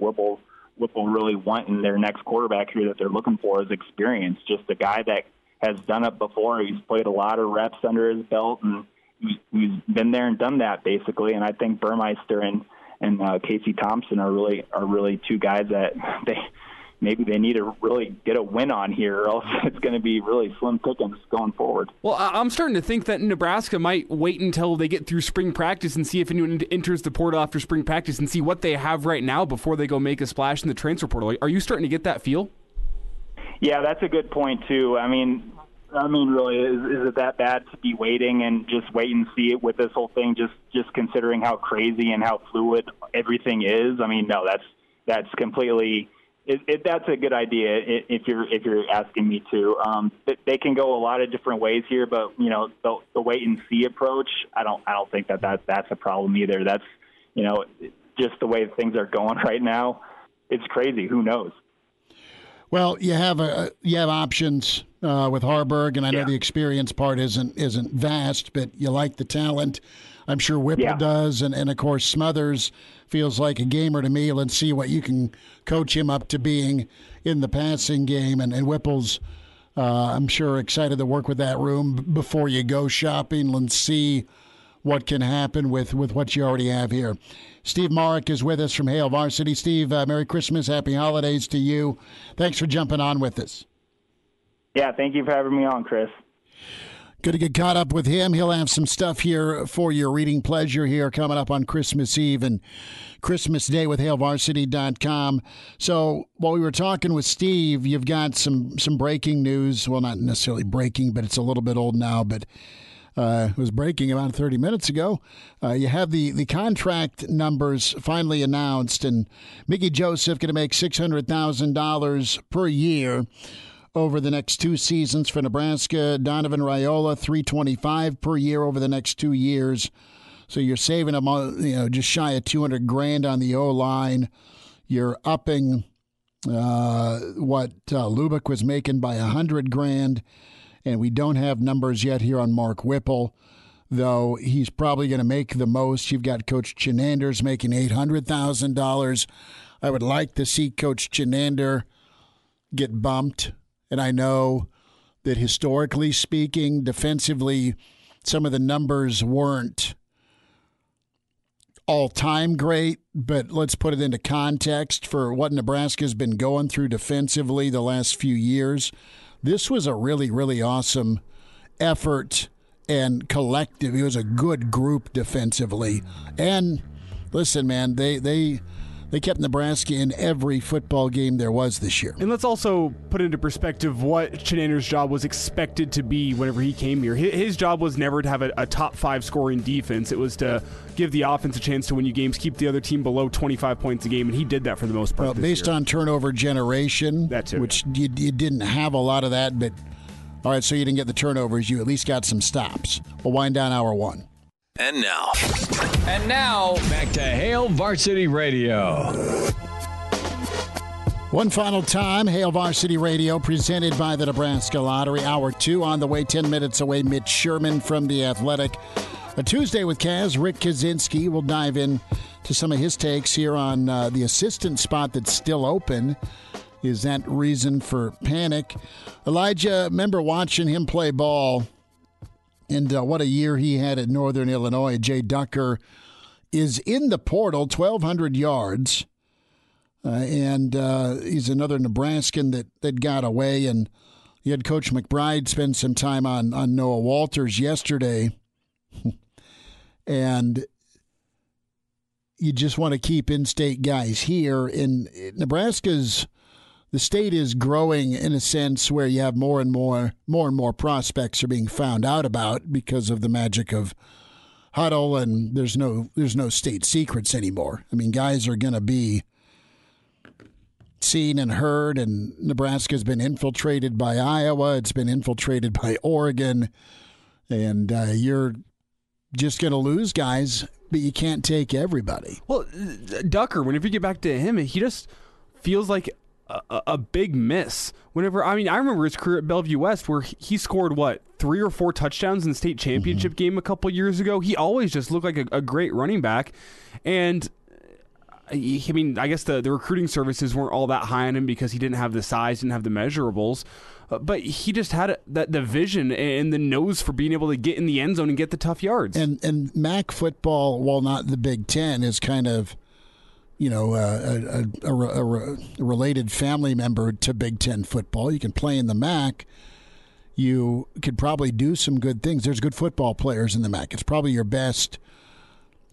Whipple really want in their next quarterback here that they're looking for is experience. Just a guy that has done it before. He's played a lot of reps under his belt, and he- he's been there and done that basically. And I think Burmeister and and uh, Casey Thompson are really are really two guys that they maybe they need to really get a win on here, or else it's going to be really slim pickings going forward. Well, I- I'm starting to think that Nebraska might wait until they get through spring practice and see if anyone enters the portal after spring practice and see what they have right now before they go make a splash in the transfer portal. Are you starting to get that feel? Yeah, that's a good point too. I mean, I mean, really, is, is it that bad to be waiting and just wait and see it with this whole thing? Just just considering how crazy and how fluid everything is. I mean, no, that's that's completely. It, it, that's a good idea if you're if you're asking me to. Um, they can go a lot of different ways here, but you know the, the wait and see approach. I don't I don't think that, that that's a problem either. That's you know just the way things are going right now. It's crazy. Who knows? Well, you have a you have options uh, with Haarberg, and I know the experience part isn't isn't vast, but you like the talent. I'm sure Whipple Yeah. does, and, and of course Smothers feels like a gamer to me. Let's see what you can coach him up to being in the passing game, and, and Whipple's. Uh, I'm sure excited to work with that room before you go shopping. Let's see what can happen with, with what you already have here. Steve Marik is with us from Hail Varsity. Steve, uh, Merry Christmas, Happy Holidays to you. Thanks for jumping on with us. Yeah, thank you for having me on, Chris. Good to get caught up with him. He'll have some stuff here for your reading pleasure here coming up on Christmas Eve and Christmas Day with HailVarsity.com. So while we were talking with Steve, you've got some some breaking news. Well, not necessarily breaking, but it's a little bit old now. But uh, it was breaking about 30 minutes ago. Uh, you have the, the contract numbers finally announced, and Mickey Joseph going to make $600,000 per year over the next two seasons for Nebraska. Donovan Raiola, 325 per year over the next two years. So you're saving them, you know, just shy of 200 grand on the O line. You're upping uh, what uh, Lubick was making by 100 grand. And we don't have numbers yet here on Mark Whipple, though he's probably going to make the most. You've got Coach Chinander's making $800,000. I would like to see Coach Chinander get bumped. And I know that historically speaking, defensively, some of the numbers weren't all time great, but let's put it into context for what Nebraska's been going through defensively the last few years. This was a really, really awesome effort and collective. It was a good group defensively. And listen, man, they they They kept Nebraska in every football game there was this year. And let's also put into perspective what Chinander's job was expected to be whenever he came here. His job was never to have a, a, top five scoring defense. It was to give the offense a chance to win you games, keep the other team below 25 points a game, and he did that for the most part. Well, based year. on turnover generation, that too, which you, you didn't have a lot of that, but all right, so you didn't get the turnovers. You at least got some stops. We'll wind down hour one. And now. And now, back to Hail Varsity Radio. One final time, Hail Varsity Radio, presented by the Nebraska Lottery. Hour two on the way, 10 minutes away. Mitch Sherman from The Athletic. A Tuesday with Kaz. Rick Kaczynski will dive in to some of his takes here on uh, the assistant spot that's still open. Is that reason for panic? Elijah, remember watching him play ball and uh, what a year he had at Northern Illinois. Jay Ducker is in the portal, 1,200 yards. Uh, and uh, he's another Nebraskan that, that got away. And you had Coach McBride spend some time on, on Noah Walters yesterday. and you just want to keep in state guys here. And Nebraska's the state is growing in a sense where you have more and more more and more prospects are being found out about because of the magic of Hudl and there's no there's no state secrets anymore. I mean, guys are going to be seen and heard and Nebraska's been infiltrated by Iowa, it's been infiltrated by Oregon and uh, you're just going to lose guys, but you can't take everybody. Well, Ducker, whenever you get back to him, he just feels like a, a, big miss. Whenever I mean, I remember his career at Bellevue West where he scored what three or four touchdowns in the state championship mm-hmm. game a couple years ago. He always just looked like a, a great running back, and uh, I mean, I guess the, the recruiting services weren't all that high on him because he didn't have the size, didn't have the measurables. Uh, but he just had that the vision and the nose for being able to get in the end zone and get the tough yards. And and MAC football, while not the Big Ten, is kind of you know, uh, a, a, a, a, related family member to Big Ten football. You can play in the MAC. You could probably do some good things. There's good football players in the MAC. It's probably your best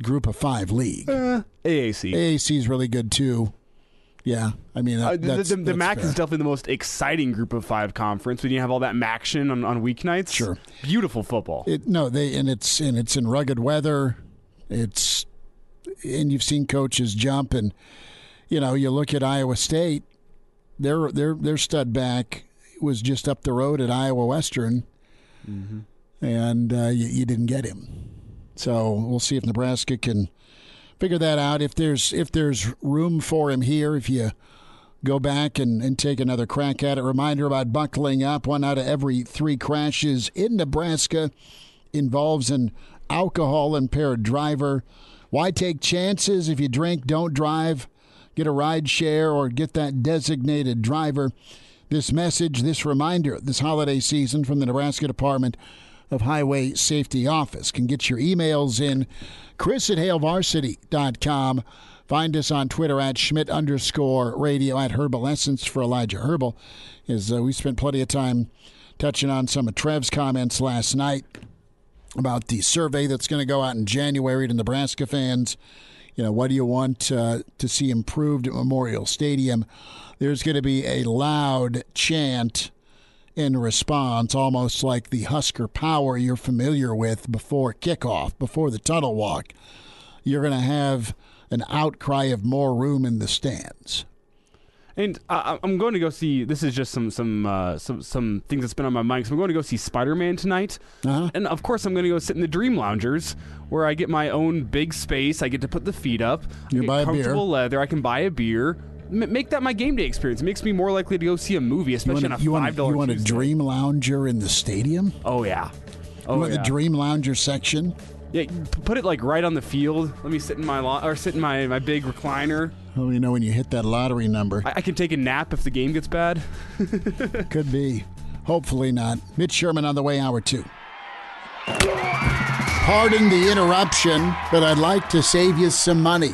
group of five league. Uh, AAC. AAC is really good too. Yeah, I mean, that, uh, the, the, the MAC fair. is definitely the most exciting group of five conference. When you have all that action on, on weeknights, sure, beautiful football. It, no, they and it's and it's in rugged weather. It's and you've seen coaches jump, and you know you look at Iowa State, their their their stud back was just up the road at Iowa Western, mm-hmm. and uh, you, you didn't get him. So we'll see if Nebraska can figure that out. If there's if there's room for him here, if you go back and, and take another crack at it. Reminder about buckling up. One out of every three crashes in Nebraska involves an alcohol impaired driver. Why take chances? If you drink, don't drive. Get a ride share or get that designated driver. This message, this reminder this holiday season from the Nebraska Department of Highway Safety Office. Can get your emails in chris at hailvarsity.com. Find us on Twitter at Schmidt underscore radio at Herbal Essence for Elijah Herbal. Is uh, we spent plenty of time touching on some of Trev's comments last night about the survey that's going to go out in January to Nebraska fans. You know, what do you want uh, to see improved at Memorial Stadium? There's going to be a loud chant in response, almost like the Husker power you're familiar with before kickoff, before the tunnel walk. You're going to have an outcry of more room in the stands. And I, am going to go see. This is just some some uh, some some things that's been on my mind. So I'm going to go see Spider Man tonight, uh-huh. and of course I'm going to go sit in the Dream Loungers where I get my own big space. I get to put the feet up. You buy comfortable leather. I can buy a beer. M- make that my game day experience. It makes me more likely to go see a movie, especially you a, on a five dollar. You want a Dream Lounger in the stadium? Oh yeah. Oh you want yeah. the Dream Lounger section? Yeah, put it like right on the field. Let me sit in my lo- or sit in my, my big recliner. Well, you know when you hit that lottery number. I, I can take a nap if the game gets bad. Could be. Hopefully not. Mitch Sherman on the way, hour two. Pardon the interruption, but I'd like to save you some money.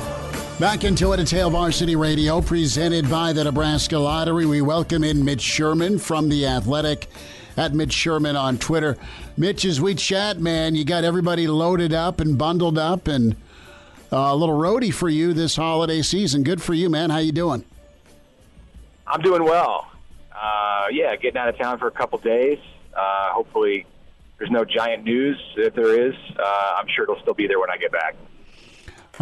Back into it, it's Hail Varsity Radio, presented by the Nebraska Lottery. We welcome in Mitch Sherman from The Athletic at Mitch Sherman on Twitter. Mitch, as we chat, man, you got everybody loaded up and bundled up and uh, a little roadie for you this holiday season. Good for you, man. How you doing? I'm doing well. Uh, yeah, getting out of town for a couple days. Uh, hopefully, there's no giant news. If there is, uh, I'm sure it'll still be there when I get back.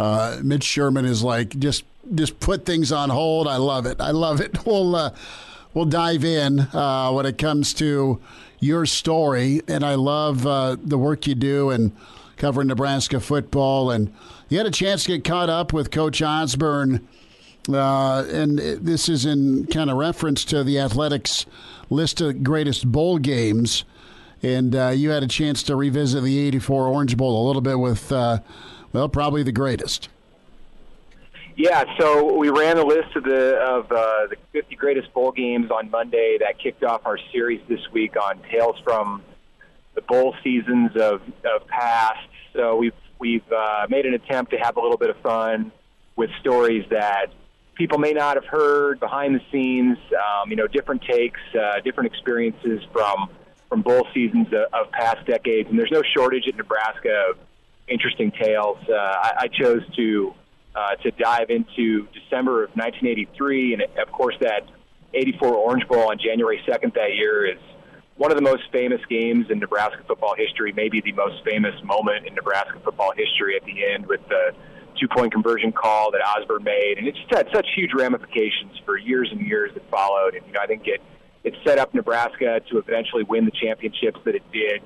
Uh, Mitch Sherman is like just just put things on hold. I love it. I love it. We'll uh, we'll dive in uh, when it comes to your story, and I love uh, the work you do and covering Nebraska football. And you had a chance to get caught up with Coach Osborne, uh, and this is in kind of reference to the Athletics list of greatest bowl games. And uh, you had a chance to revisit the '84 Orange Bowl a little bit with well, probably the greatest. Yeah, so we ran a list of the of uh, the 50 greatest bowl games on Monday. That kicked off our series this week on tales from the bowl seasons of, of past. So we've we've uh, made an attempt to have a little bit of fun with stories that people may not have heard behind the scenes. Um, you know, different takes, uh, different experiences from from bowl seasons of, of past decades. And there's no shortage at Nebraska of interesting tales. Uh, I, I chose to uh, to dive into December of 1983, and of course that 84 Orange Bowl on January 2nd that year is one of the most famous games in Nebraska football history, maybe the most famous moment in Nebraska football history at the end with the two-point conversion call that Osborne made, and it just had such huge ramifications for years and years that followed. And you know, I think it it set up Nebraska to eventually win the championships that it did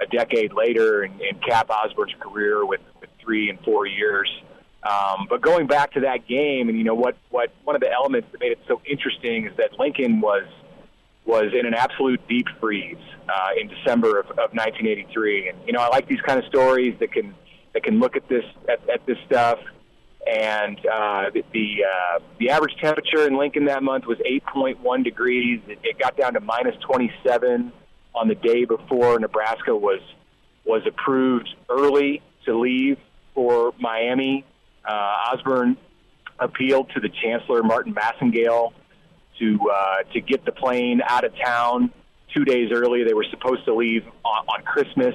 a decade later and, and cap Osborne's career with, with three and four years. Um, but going back to that game, and you know what, what one of the elements that made it so interesting is that Lincoln was was in an absolute deep freeze uh, in December of, of 1983. And you know, I like these kind of stories that can that can look at this at, at this stuff. And uh, the the, uh, the average temperature in Lincoln that month was 8.1 degrees. It, it got down to minus 27 on the day before Nebraska was was approved early to leave for Miami. Uh, Osborne appealed to the chancellor Martin Massengale to uh, to get the plane out of town two days early. They were supposed to leave on, on Christmas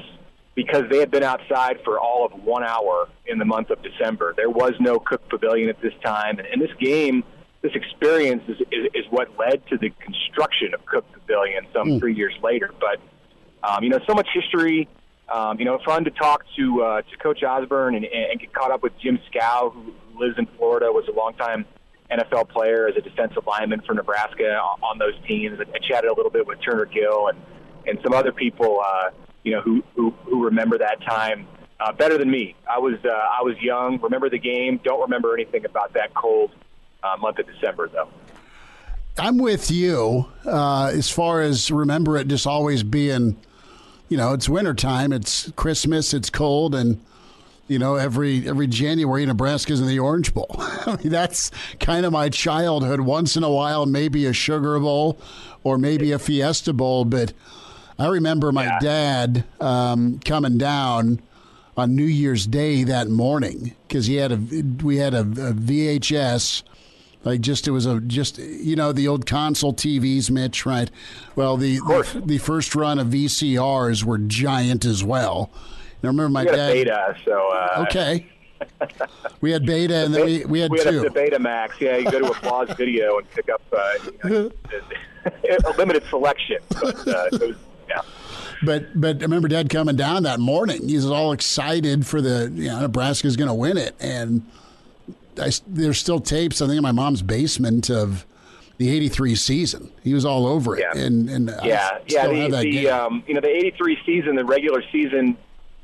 because they had been outside for all of one hour in the month of December. There was no Cook Pavilion at this time, and, and this game this experience is, is, is what led to the construction of Cook Pavilion some mm. three years later. But um, you know, so much history. Um, you know, fun to talk to uh, to Coach Osborne and, and get caught up with Jim Skow, who lives in Florida, was a longtime NFL player as a defensive lineman for Nebraska on those teams. I chatted a little bit with Turner Gill and and some other people, uh, you know, who, who who remember that time uh, better than me. I was uh, I was young, remember the game, don't remember anything about that cold uh, month of December, though. I'm with you uh, as far as remember it just always being, you know, it's wintertime, it's Christmas, it's cold, and you know every every January Nebraska's in the Orange Bowl. I mean, that's kind of my childhood. Once in a while, maybe a Sugar Bowl or maybe a Fiesta Bowl, but I remember my yeah. dad um, coming down on New Year's Day that morning because he had a we had a, a VHS like just it was a just you know the old console TVs, Mitch, right? Well, the the, the, first run of VCRs were giant as well. And I remember my dad. beta, so uh, okay. we had beta, and then we, we had we had two. a Betamax. Yeah, you go to Applause Video and pick up uh, you know, a limited selection. But uh, was, yeah. But but I remember Dad coming down that morning. He's all excited for the you know Nebraska's going to win it, and I, there's still tapes. I think in my mom's basement of the '83 season. He was all over it, Yeah. and and yeah, yeah. still The, have that the um, you know the '83 season, the regular season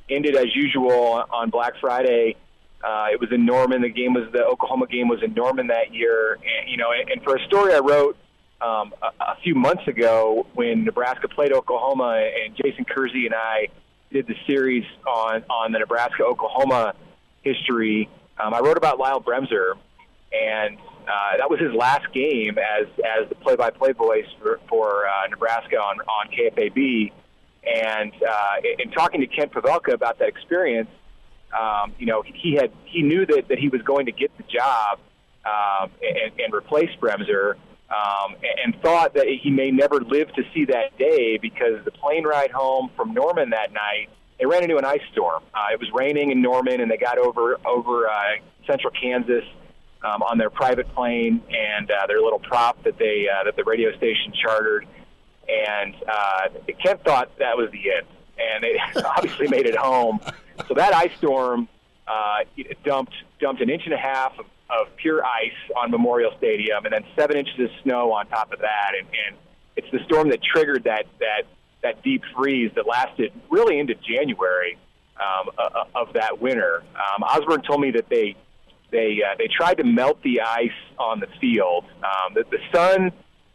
ended as usual on Black Friday. Uh, it was in Norman. The game was the Oklahoma game was in Norman that year. And, you know, and, and for a story I wrote um, a, a few months ago when Nebraska played Oklahoma, and Jason Kersey and I did the series on on the Nebraska Oklahoma history. Um, I wrote about Lyle Bremser, and uh, that was his last game as as the play-by-play voice for, for uh, Nebraska on on KFAB. And uh, in- in talking to Kent Pavelka about that experience, um, you know, he had he knew that, that he was going to get the job um, and, and replace Bremser, um, and thought that he may never live to see that day because the plane ride home from Norman that night, they ran into an ice storm. Uh, it was raining in Norman, and they got over over uh, central Kansas um, on their private plane and uh, their little prop that they uh, that the radio station chartered. And uh, Kent thought that was the end, and they obviously made it home. So that ice storm uh, dumped dumped an inch and a half of, of pure ice on Memorial Stadium, and then seven inches of snow on top of that. And, and it's the storm that triggered that that that deep freeze that lasted really into January um, uh, of that winter. Um, Osborne told me that they they uh, they tried to melt the ice on the field. Um, that the sun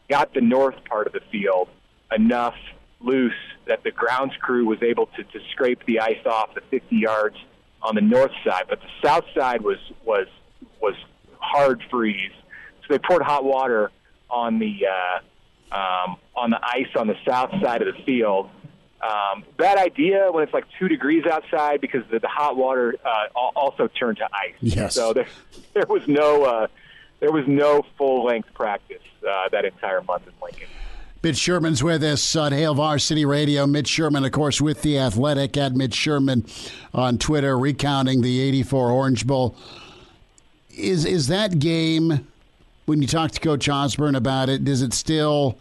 got the north part of the field enough loose that the grounds crew was able to, to scrape the ice off the 50 yards on the north side, but the south side was was was hard freeze. So they poured hot water on the uh, um, on the ice on the south side of the field. Um, bad idea when it's like two degrees outside because the, the hot water uh, also turned to ice. Yes. So there there was no uh, there was no full length practice uh, that entire month in Lincoln. Mitch Sherman's with us on Hail Varsity Radio. Mitch Sherman, of course, with the Athletic at Mitch Sherman on Twitter, recounting the '84 Orange Bowl. Is is that game? When you talk to Coach Osborne about it, does it still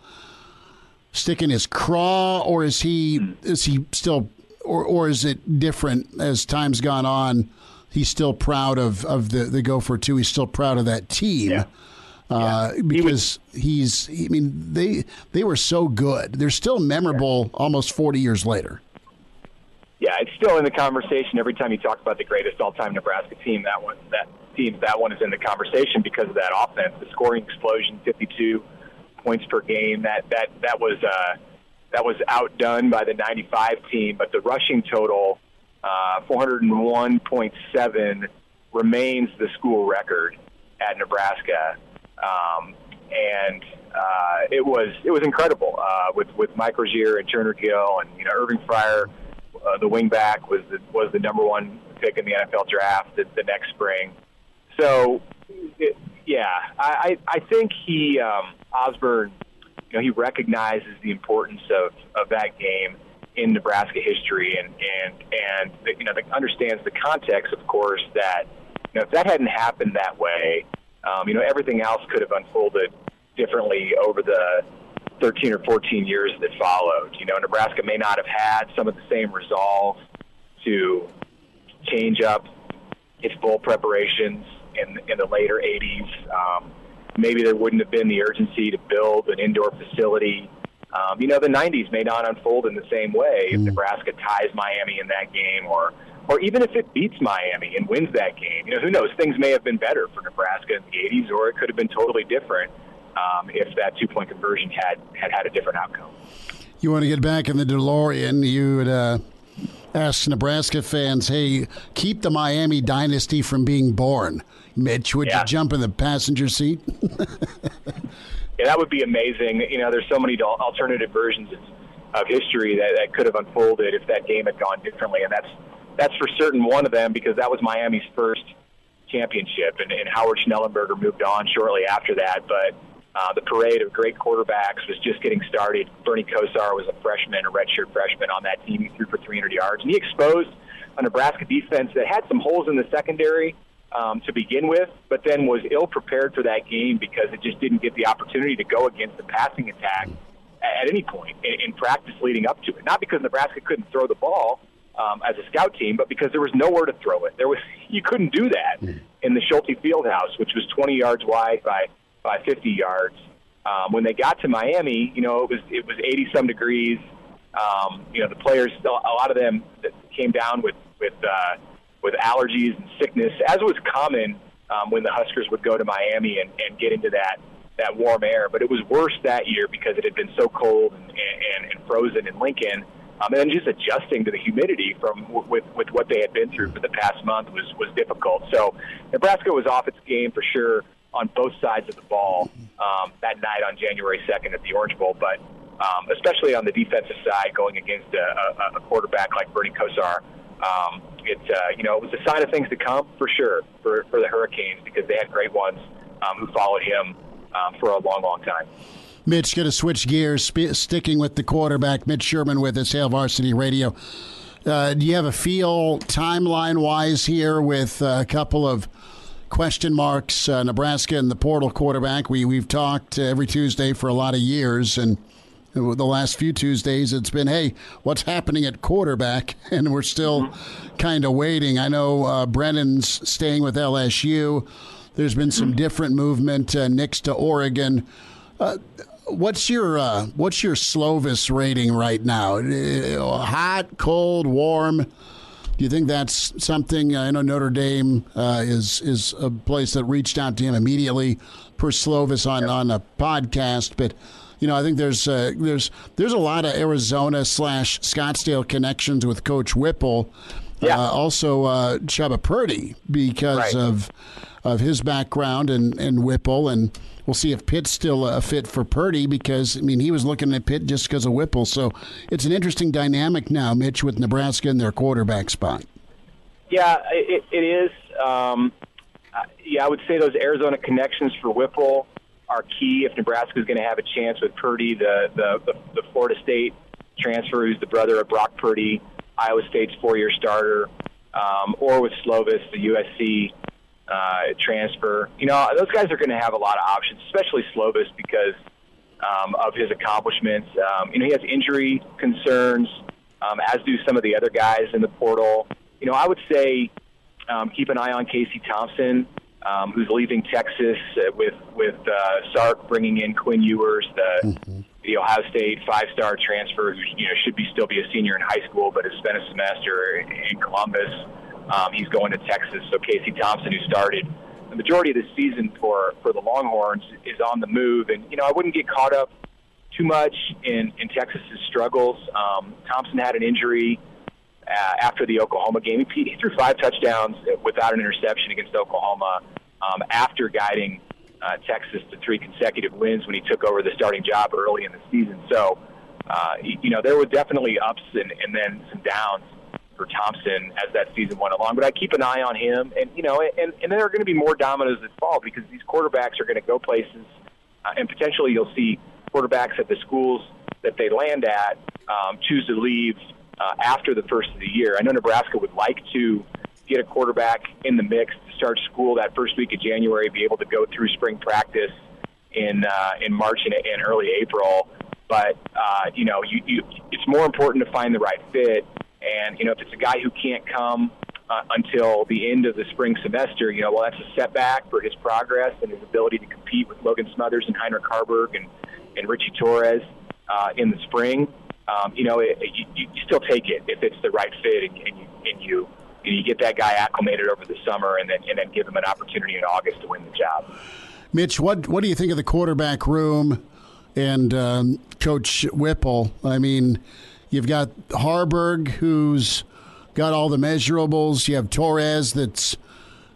stick in his craw, or is he is he still, or or is it different as time's gone on? He's still proud of of the the Gopher two. He's still proud of that team. Uh, because he's, I mean, they they were so good. They're still memorable almost 40 years later. Yeah, it's still in the conversation every time you talk about the greatest all-time Nebraska team. That one, that team, that one is in the conversation because of that offense, the scoring explosion, 52 points per game. That that that was uh, that was outdone by the '95 team, but the rushing total, uh, 401.7, remains the school record at Nebraska. Um, and uh, it was it was incredible uh, with with Mike Rozier and Turner Gill and you know Irving Fryar, uh, the wingback was the, was the number one pick in the NFL draft the, the next spring. So it, yeah, I I think he um, Osborne, you know, he recognizes the importance of of that game in Nebraska history and and and you know understands the context, of course, that you know if that hadn't happened that way, um, you know everything else could have unfolded differently over the 13 or 14 years that followed. You know, Nebraska may not have had some of the same resolve to change up its bowl preparations in in the later 80s. Um, maybe there wouldn't have been the urgency to build an indoor facility. Um, you know, the 90s may not unfold in the same way if Nebraska ties Miami in that game, or or even if it beats Miami and wins that game. You know, who knows? Things may have been better for Nebraska in the 80s, or it could have been totally different um, if that two point conversion had, had had a different outcome. You want to get back in the DeLorean? You would uh, ask Nebraska fans, "Hey, keep the Miami dynasty from being born." Mitch, would Yeah. you jump in the passenger seat? Yeah, that would be amazing. You know, there's so many alternative versions of, of history that, that could have unfolded if that game had gone differently, and that's that's for certain one of them because that was Miami's first championship, and, and Howard Schnellenberger moved on shortly after that. But uh, the parade of great quarterbacks was just getting started. Bernie Kosar was a freshman, a redshirt freshman on that team. He threw for 300 yards, and he exposed a Nebraska defense that had some holes in the secondary um, to begin with, but then was ill prepared for that game because it just didn't get the opportunity to go against the passing attack at any point in, in practice leading up to it. Not because Nebraska couldn't throw the ball um, as a scout team, but because there was nowhere to throw it. There was you couldn't do that in the Schulte Fieldhouse, which was 20 yards wide by by 50 yards. Um, when they got to Miami, you know it was it was 80 some degrees. Um, you know the players, a lot of them that came down with with uh, with allergies and sickness, as was common um, when the Huskers would go to Miami and, and get into that that warm air. But it was worse that year because it had been so cold and, and, and frozen in Lincoln. Um, and just adjusting to the humidity from with with what they had been through for the past month was was difficult. So Nebraska was off its game for sure on both sides of the ball um, that night on January 2nd at the Orange Bowl, but um, especially on the defensive side, going against a, a, a quarterback like Bernie Kosar, um, it uh, you know it was a sign of things to come for sure for for the Hurricanes because they had great ones um, who followed him um, for a long, long time. Mitch, going to switch gears, sp- sticking with the quarterback. Mitch Sherman with us, Hail Varsity Radio. Uh, do you have a feel timeline wise here with a couple of question marks? Uh, Nebraska and the portal quarterback. We we've talked every Tuesday for a lot of years, and the last few Tuesdays it's been, hey, what's happening at quarterback? And we're still mm-hmm. kind of waiting. I know uh, Brennan's staying with LSU. There's been some different movement. Uh, Nix to Oregon. Uh, what's your uh, what's your Slovis rating right now? Uh, hot, cold, warm? Do you think that's something? I know Notre Dame uh, is is a place that reached out to him immediately per Slovis on, on a podcast, but you know I think there's uh, there's there's a lot of Arizona slash Scottsdale connections with Coach Whipple. Yeah. Uh, also, uh, Chubba Purdy because right. of of his background and and Whipple and we'll see if Pitt's still a fit for Purdy because I mean he was looking at Pitt just because of Whipple. So it's an interesting dynamic now, Mitch, with Nebraska in their quarterback spot. Yeah, it, it is. Um, yeah, I would say those Arizona connections for Whipple are key if Nebraska is going to have a chance with Purdy, the, the the the Florida State transfer, who's the brother of Brock Purdy, Iowa State's four-year starter, um, or with Slovis, the USC uh, transfer. You know, those guys are going to have a lot of options, especially Slovis because um, of his accomplishments. Um, you know, he has injury concerns, um, as do some of the other guys in the portal. You know, I would say um, keep an eye on Casey Thompson, um, who's leaving Texas uh, with with uh, Sark bringing in Quinn Ewers, the mm-hmm. the Ohio State five-star transfer, who you know should be still be a senior in high school, but has spent a semester in Columbus. Um, he's going to Texas. So Casey Thompson, who started the majority of the season for for the Longhorns, is on the move. And you know, I wouldn't get caught up too much in in Texas's struggles. Um, Thompson had an injury uh, after the Oklahoma game. He, he threw five touchdowns without an interception against Oklahoma um, after guiding uh, Texas to three consecutive wins when he took over the starting job early in the season. So, uh, you know, there were definitely ups and, and then some downs for Thompson as that season went along. But I keep an eye on him, and you know, and and there are going to be more dominoes that fall because these quarterbacks are going to go places, uh, and potentially you'll see quarterbacks at the schools that they land at um, choose to leave uh, after the first of the year. I know Nebraska would like to get a quarterback in the mix to start school that first week of January, be able to go through spring practice in uh, in March and, and early April. But uh, you know, you, you, it's more important to find the right fit and, you know, if it's a guy who can't come uh, until the end of the spring semester, you know, well, that's a setback for his progress and his ability to compete with Logan Smothers and Heinrich Haarberg and, and Richie Torres uh, in the spring. Um, you know, it, you, you still take it if it's the right fit and, and you, and you you get that guy acclimated over the summer and then and then give him an opportunity in August to win the job. Mitch, what what do you think of the quarterback room and um, Coach Whipple? I mean, You've got Haarberg who's got all the measurables. You have Torres, that's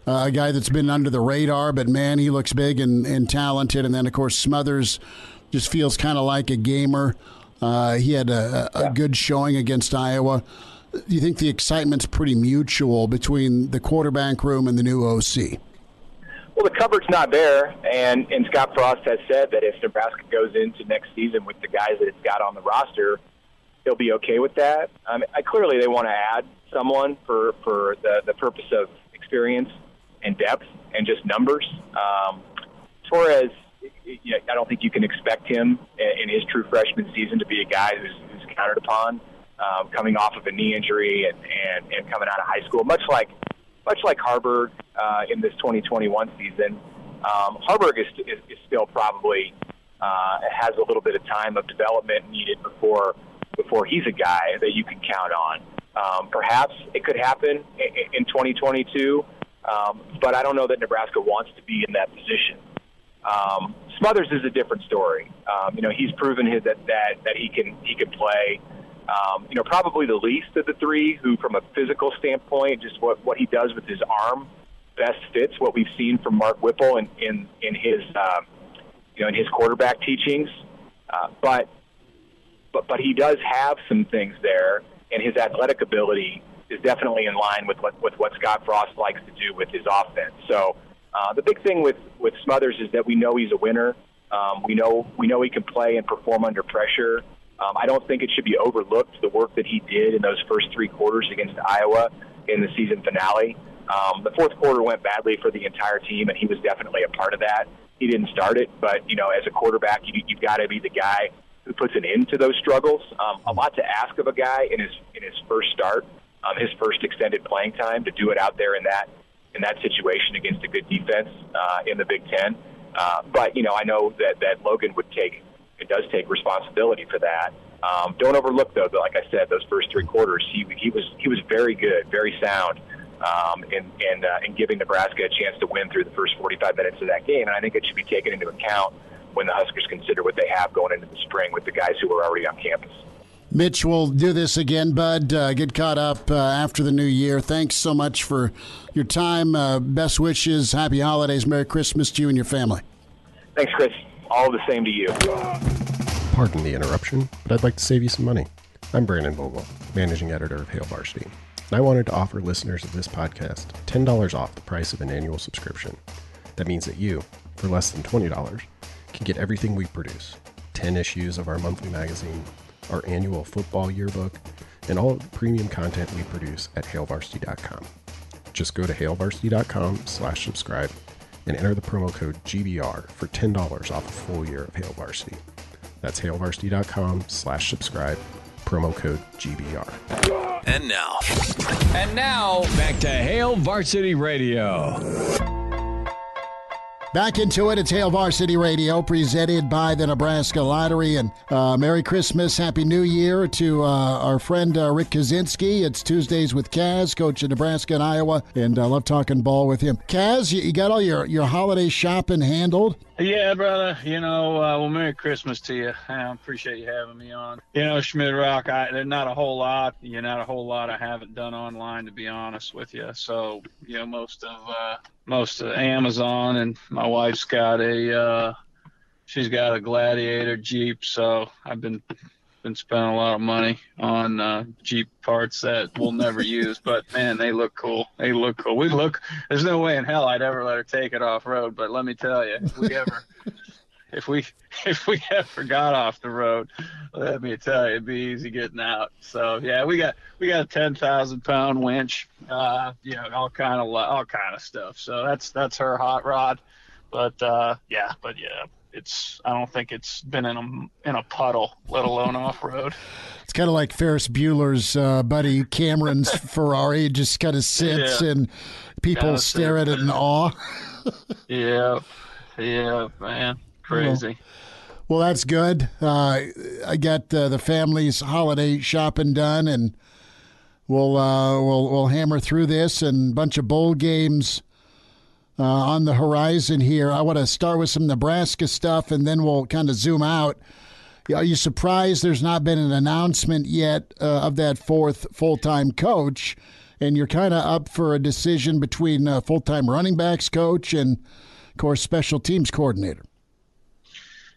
uh, a guy that's been under the radar, but man, he looks big and, and talented. And then, of course, Smothers just feels kind of like a gamer. Uh, he had a, a, good showing against Iowa. Do you think the excitement's pretty mutual between the quarterback room and the new OC? Well, the cupboard's not there, and, and Scott Frost has said that if Nebraska goes into next season with the guys that it's got on the roster, he'll be okay with that. Um, I, clearly, they want to add someone for for the the purpose of experience and depth and just numbers. Um, as far as you know, I don't think you can expect him in his true freshman season to be a guy who's, who's counted upon, um, coming off of a knee injury and, and, and coming out of high school, much like much like Haarberg uh, in this 2021 season. Um, Haarberg is, is, is still probably uh, has a little bit of time of development needed before before he's a guy that you can count on. Um, perhaps it could happen in, in 2022, um, but I don't know that Nebraska wants to be in that position. Um, Smothers is a different story. Um, you know, he's proven his, that that that he can he can play. Um, you know, probably the least of the three, who from a physical standpoint, just what what he does with his arm, best fits what we've seen from Mark Whipple in in in his uh, you know in his quarterback teachings. Uh, but but but he does have some things there, and his athletic ability is definitely in line with what with what Scott Frost likes to do with his offense. So uh, the big thing with with Smothers is that we know he's a winner. Um, we know we know he can play and perform under pressure. Um, I don't think it should be overlooked the work that he did in those first three quarters against Iowa in the season finale. Um, the fourth quarter went badly for the entire team, and he was definitely a part of that. He didn't start it, but you know, as a quarterback, you, you've got to be the guy who puts an end to those struggles. Um, a lot to ask of a guy in his in his first start, um, his first extended playing time, to do it out there in that in that situation against a good defense uh, in the Big Ten. Uh, but you know, I know that that Logan would take it does take responsibility for that. Um, don't overlook though, like I said, those first three quarters, he he was he was very good, very sound, um, in in, uh, in giving Nebraska a chance to win through the first 45 minutes of that game. And I think it should be taken into account when the Huskers consider what they have going into the spring with the guys who are already on campus. Mitch, we'll do this again, bud. Uh, get caught up uh, after the new year. Thanks so much for your time. Uh, best wishes. Happy holidays. Merry Christmas to you and your family. Thanks, Chris. All the same to you. Pardon the interruption, but I'd like to save you some money. I'm Brandon Vogel, managing editor of Hail Varsity, and I wanted to offer listeners of this podcast $10 off the price of an annual subscription. That means that you, for less than $20, can get everything we produce 10 issues of our monthly magazine, our annual football yearbook, and all premium content we produce at hailvarsity.com. Just go to hailvarsity.com slash subscribe and enter the promo code GBR for $10 off a full year of Hail Varsity. That's hailvarsity.com slash subscribe, promo code GBR. And now. And now, back to Hail Varsity Radio. Back into it. It's Hail Varsity Radio, presented by the Nebraska Lottery. And uh, Merry Christmas, Happy New Year to uh, our friend uh, Rick Kaczenski. It's Tuesdays with Kaz, coach of Nebraska and Iowa, and I love talking ball with him. Kaz, you, you got all your, your holiday shopping handled? Yeah, brother. You know, uh, well, Merry Christmas to you. I appreciate you having me on. You know, Schmidt Rock, I, there's not a whole lot, you know, not a whole lot I haven't done online, to be honest with you. So, you know, most of, uh, most of Amazon and my wife's got a, uh, she's got a Gladiator Jeep. So I've been been spending a lot of money on uh, Jeep parts that we'll never use, but man, they look cool. They look cool. We look. There's no way in hell I'd ever let her take it off road, but let me tell you, if we ever, if we, if we ever got off the road, let me tell you, it'd be easy getting out. So yeah, we got we got a ten thousand pound winch, uh, you know, all kind of all kind of stuff. So that's that's her hot rod, but uh, yeah, but yeah, it's I don't think it's been in a in a puddle, let alone off road. It's kind of like Ferris Bueller's uh, buddy Cameron's Ferrari. It just kind of sits yeah. and people kinda stare at it in awe. yeah, yeah, man, crazy. Well, well that's good. Uh, I got uh, the family's holiday shopping done, and we'll uh, we'll we'll hammer through this and a bunch of bowl games uh, on the horizon here. I want to start with some Nebraska stuff, and then we'll kind of zoom out. Are you surprised there's not been an announcement yet uh, of that fourth full time coach? And you're kind of up for a decision between uh, full time running backs coach and, of course, special teams coordinator.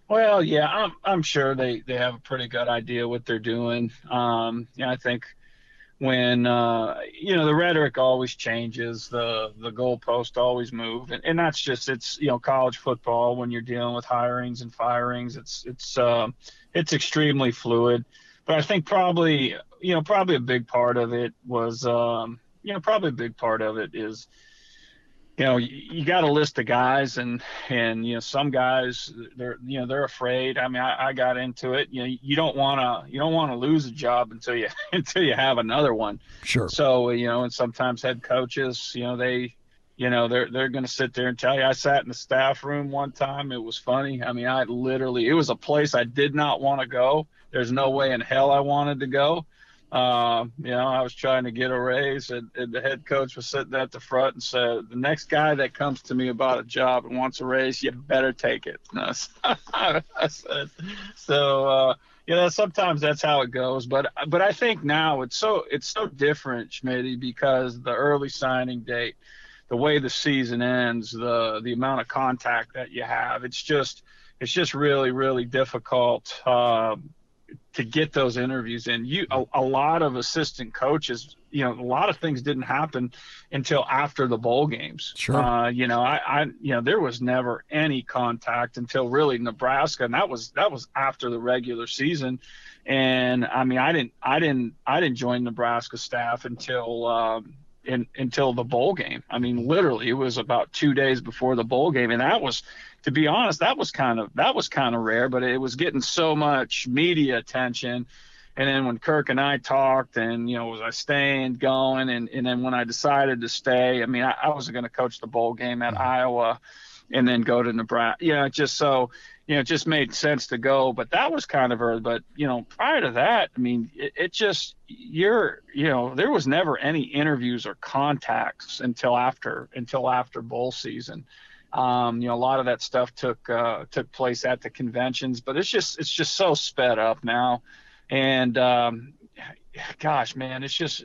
Well, yeah, I'm, I'm sure they, they have a pretty good idea what they're doing. Um, yeah, I think when uh, you know the rhetoric always changes, the the goalpost always move, and, and that's just it's you know college football when you're dealing with hirings and firings, it's it's uh, it's extremely fluid. But but I think probably you know probably a big part of it was um, you know probably a big part of it is you know, you, you got a list of guys, and and you know some guys they're you know they're afraid. I mean, I, I got into it. You know, you don't want to you don't want to lose a job until you until you have another one. Sure. So you know, and sometimes head coaches, you know, they you know they're they're going to sit there and tell you. I sat in the staff room one time. It was funny. I mean, I literally it was a place I did not want to go. There's no way in hell I wanted to go. Uh, you know, I was trying to get a raise, and, and, the head coach was sitting at the front and said, "The next guy that comes to me about a job and wants a raise, you better take it." I said, so uh, you know, sometimes that's how it goes. But but I think now it's so it's so different, Schmitty, because the early signing date, the way the season ends, the the amount of contact that you have, it's just it's just really really difficult. Uh, to get those interviews in. You a, a, lot of assistant coaches, you know, a lot of things didn't happen until after the bowl games. Sure. Uh, you know, I, I, you know, there was never any contact until really Nebraska, and that was that was after the regular season. And I mean, I didn't, I didn't, I didn't join Nebraska staff until. Um, in, until the bowl game. I mean, literally, it was about two days before the bowl game, and that was to be honest, that was kind of that was kind of rare, but it was getting so much media attention. And then when Kirk and I talked, and you know, was I staying, going, and and then when I decided to stay, I mean, I, I was going to coach the bowl game at mm-hmm. Iowa, and then go to Nebraska. You know, just so you know, it just made sense to go. But that was kind of early. But you know, prior to that, I mean, it, it just you're you know, there was never any interviews or contacts until after until after bowl season. Um, you know, a lot of that stuff took uh, took place at the conventions, but it's just it's just so sped up now, and um, gosh, man, it's just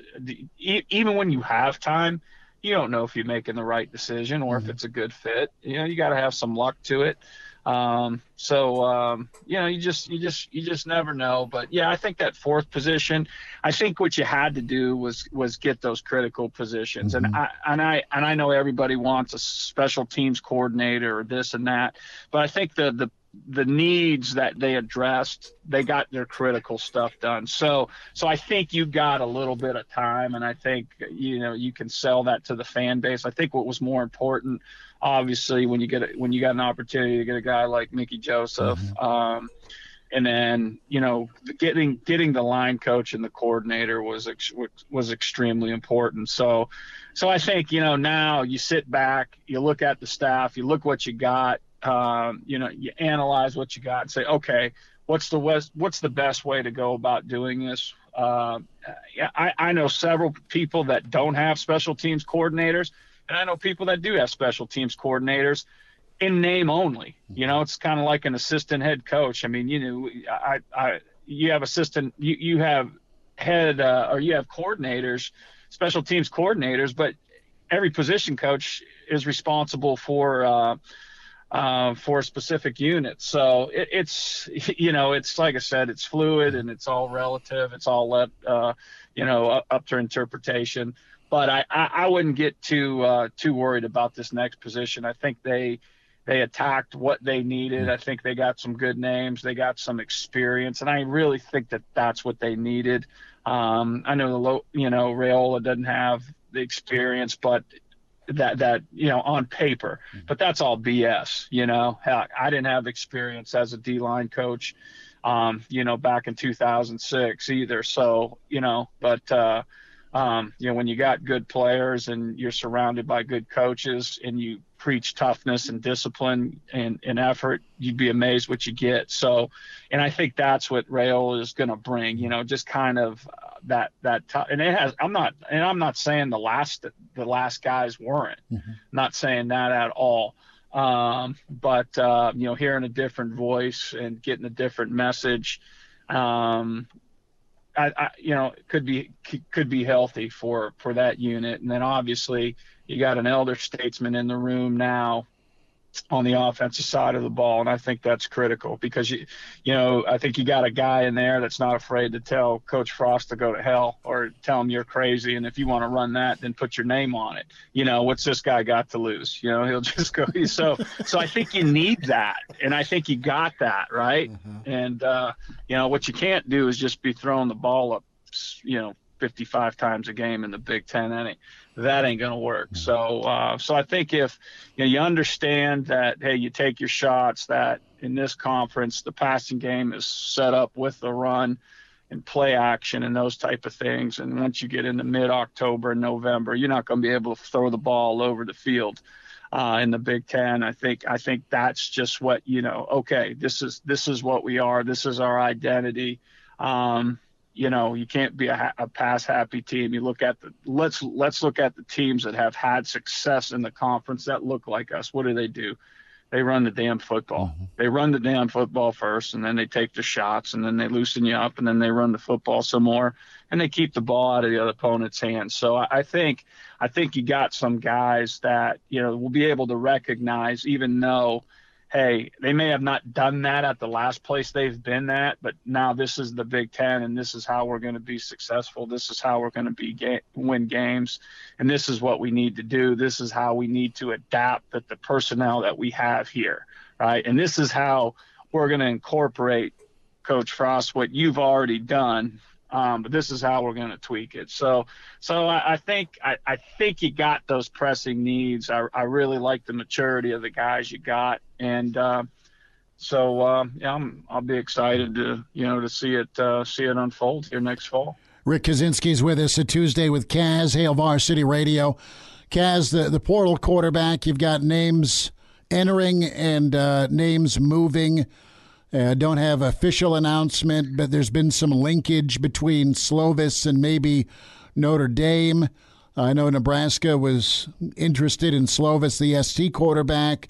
even when you have time, you don't know if you're making the right decision or mm-hmm. if it's a good fit. You know, you got to have some luck to it. Um, so um, you know, you just you just you just never know. But yeah, I think that fourth position. I think what you had to do was was get those critical positions, mm-hmm. and I and I and I know everybody wants a special teams coordinator or this and that, but I think the the the needs that they addressed, they got their critical stuff done. So, so I think you got a little bit of time, and I think you know you can sell that to the fan base. I think what was more important obviously when you get a, when you got an opportunity to get a guy like Mickey Joseph, mm-hmm. um, and then you know getting getting the line coach and the coordinator was ex- was extremely important. So, so I think you know now you sit back, you look at the staff, you look what you got, um, you know, you analyze what you got and say, okay, what's the west, what's the best way to go about doing this? Uh, I, I know several people that don't have special teams coordinators and I know people that do have special teams coordinators in name only. You know, it's kind of like an assistant head coach. I mean, you know, I, I, you have assistant, you, you have head, uh, or you have coordinators, special teams coordinators, but every position coach is responsible for, uh, uh, for specific units. So it, it's, you know, it's like I said, it's fluid and it's all relative. It's all let, uh, you know, up to interpretation but I, I, I wouldn't get too uh, too worried about this next position. I think they they attacked what they needed. I think they got some good names. They got some experience, and I really think that that's what they needed. Um, I know the low, you know Raiola doesn't have the experience, but that that you know on paper, but that's all BS. You know, I didn't have experience as a D line coach, um, you know, back in 2006 either. So you know, but uh, um, you know, when you got good players and you're surrounded by good coaches and you preach toughness and discipline and, and effort, you'd be amazed what you get. So, and I think that's what Rail is going to bring, you know, just kind of uh, that, that, t- and it has, I'm not, and I'm not saying the last, the last guys weren't, mm-hmm. not saying that at all. Um, but, uh, you know, hearing a different voice and getting a different message, um, I, I, you know, could be could be healthy for for that unit. And then obviously you got an elder statesman in the room now, on the offensive side of the ball, and I think that's critical because you, you know, I think you got a guy in there that's not afraid to tell Coach Frost to go to hell or tell him you're crazy, and if you want to run that, then put your name on it. You know, what's this guy got to lose? You know, he'll just go. So, so I think you need that, and I think you got that right. Mm-hmm. And uh, you know, what you can't do is just be throwing the ball up, you know, 55 times a game in the Big Ten. Any that ain't going to work. Mm-hmm. So, uh, so I think if you, know, you understand that, hey, you take your shots. That in this conference, the passing game is set up with the run and play action and those type of things. And once you get into mid October and November, you're not going to be able to throw the ball over the field. Uh, in the Big Ten, I think I think that's just what you know. Okay, this is this is what we are. This is our identity. Um, you know you can't be a, a, pass happy team. You look at the let's let's look at the teams that have had success in the conference that look like us. What do they do? They run the damn football. Mm-hmm. they run the damn football first and then they take the shots and then they loosen you up and then they run the football some more and they keep the ball out of the other opponent's hands. So I, I think i think you got some guys that you know will be able to recognize even though hey, they may have not done that at the last place they've been at, but now this is the Big Ten, and this is how we're going to be successful. This is how we're going to be ga- win games, and this is what we need to do. This is how we need to adapt with the personnel that we have here, right? And this is how we're going to incorporate, Coach Frost, what you've already done um, but this is how we're going to tweak it. So, so I, I think I, I, think you got those pressing needs. I, I, really like the maturity of the guys you got, and uh, so uh, yeah, I'm, I'll be excited to you know to see it uh, see it unfold here next fall. Rick Kaczenski's with us a Tuesday with Kaz Hail Varsity Radio. Kaz, the the portal quarterback. You've got names entering and uh, names moving. Uh, don't have official announcement, but there's been some linkage between Slovis and maybe Notre Dame. I know Nebraska was interested in Slovis, the ST quarterback,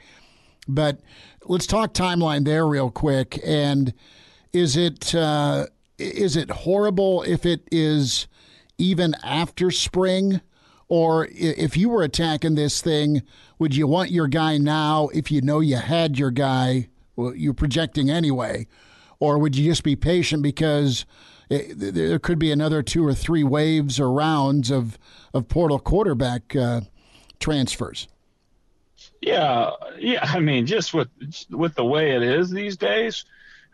but let's talk timeline there real quick. And is it uh, is it horrible if it is even after spring? Or if you were attacking this thing, would you want your guy now if you know you had your guy you're projecting anyway? Or would you just be patient because it, there could be another two or three waves or rounds of, of portal quarterback uh, transfers? Yeah, yeah. I mean, just with with the way it is these days,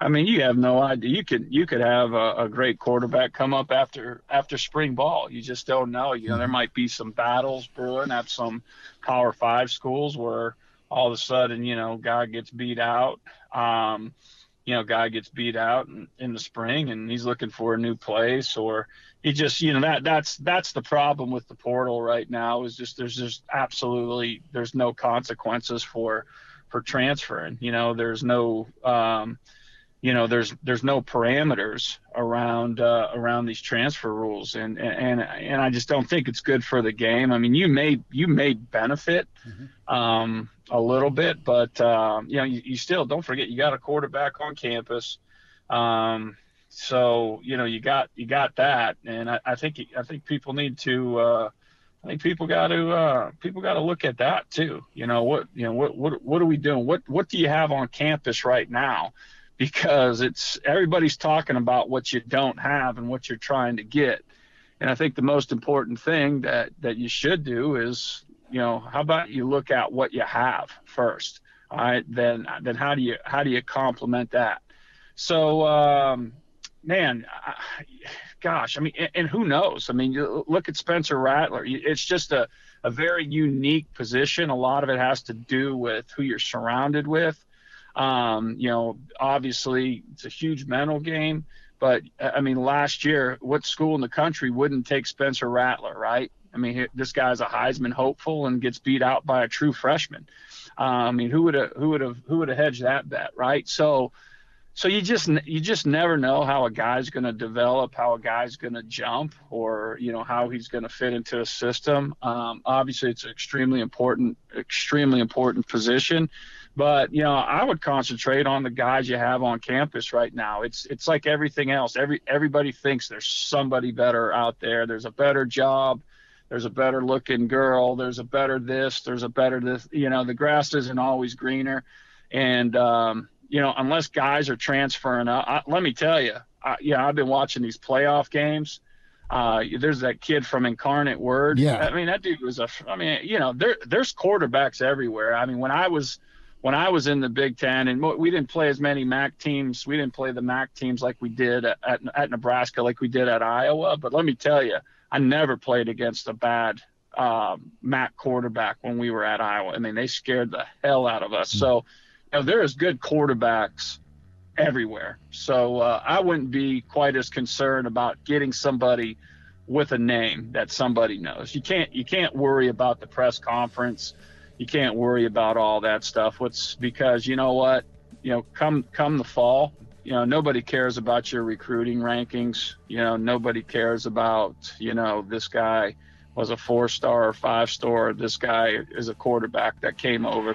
I mean, you have no idea. You could you could have a, a, great quarterback come up after after spring ball. You just don't know. You know, there might be some battles brewing at some Power Five schools where all of a sudden, you know, guy gets beat out. Um, you know, guy gets beat out in, in the spring and he's looking for a new place or he just, you know, that that's that's the problem with the portal right now is just there's just absolutely there's no consequences for for transferring. You know, there's no um, you know there's there's no parameters around uh, around these transfer rules and and and I just don't think it's good for the game. I mean, you may you may benefit mm-hmm. um, a little bit, but um, you know you, you, still don't forget you got a quarterback on campus. Um, so you know you got you got that, and I, I think I think people need to. Uh, I think people got to uh, people got to look at that too. You know what you know what what what are we doing? What what do you have on campus right now? because it's everybody's talking about what you don't have and what you're trying to get. And I think the most important thing that that you should do is, you know, how about you look at what you have first. All right, then then how do you how do you complement that? So, um, man, I, gosh, I mean, and, and who knows? I mean, you look at Spencer Rattler. It's just a a very unique position. A lot of it has to do with who you're surrounded with. Um, you know, obviously it's a huge mental game, but I mean, last year, what school in the country wouldn't take Spencer Rattler, right? I mean, this guy's a Heisman hopeful and gets beat out by a true freshman. Uh, I mean, who would have who would have who would have hedged that bet, right? So, so you just you just never know how a guy's going to develop, how a guy's going to jump, or you know how he's going to fit into a system. Um, obviously, it's an extremely important, extremely important position. But you know, I would concentrate on the guys you have on campus right now. It's it's like everything else. Every everybody thinks there's somebody better out there. There's a better job. There's a better looking girl, there's a better this, there's a better this. You know, the grass isn't always greener, and um, you know, unless guys are transferring up, I, let me tell you, I, yeah, I've been watching these playoff games. Uh, there's that kid from Incarnate Word. Yeah. I mean, that dude was a. I mean, you know, there there's quarterbacks everywhere. I mean, when I was when I was in the Big Ten, and we didn't play as many MAC teams. We didn't play the MAC teams like we did at, at, at Nebraska, like we did at Iowa. But let me tell you, I never played against a bad uh, MAC quarterback when we were at Iowa. I mean, they scared the hell out of us. Mm-hmm. So, you know, there is good quarterbacks everywhere. So uh, I wouldn't be quite as concerned about getting somebody with a name that somebody knows. You can't you can't worry about the press conference. You can't worry about all that stuff. What's because you know what? You know, come come the fall, you know, nobody cares about your recruiting rankings. You know, nobody cares about, you know, this guy was a four star or five star. This guy is a quarterback that came over.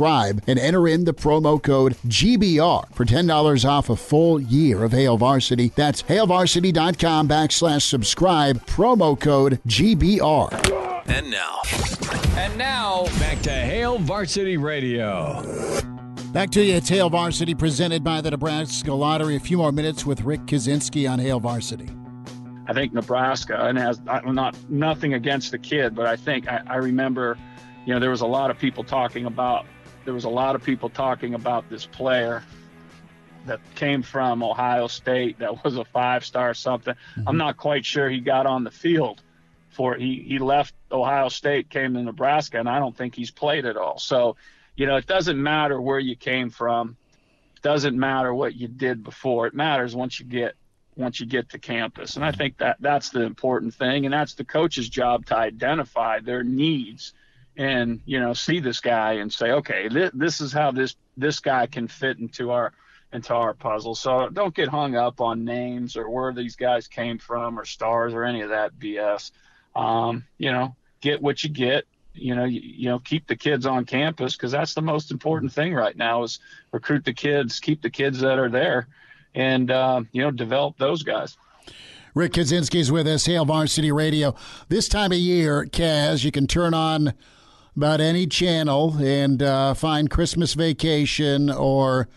and enter in the promo code GBR for $10 off a full year of Hail Varsity. That's hailvarsity.com backslash subscribe, promo code GBR. And now. And now, back to Hail Varsity Radio. Back to you. It's Hail Varsity presented by the Nebraska Lottery. A few more minutes with Rick Kaczenski on Hail Varsity. I think Nebraska, and has not nothing against the kid, but I think I, I remember, you know, there was a lot of people talking about there was a lot of people talking about this player that came from Ohio State that was a five star something. Mm-hmm. I'm not quite sure he got on the field for he he left Ohio State, came to Nebraska, and I don't think he's played at all. So, you know, it doesn't matter where you came from. It doesn't matter what you did before. It matters once you get once you get to campus. And I think that that's the important thing and that's the coach's job to identify their needs and you know see this guy and say okay this, this is how this this guy can fit into our into our puzzle. So don't get hung up on names or where these guys came from or stars or any of that bs um, you know get what you get. You know you, you know keep the kids on campus because that's the most important thing right now is recruit the kids keep the kids that are there and uh, you know develop those guys. Rick Kaczenski is with us, Hail Varsity Radio. This time of year, Kaz, you can turn on about any channel and uh, find Christmas Vacation or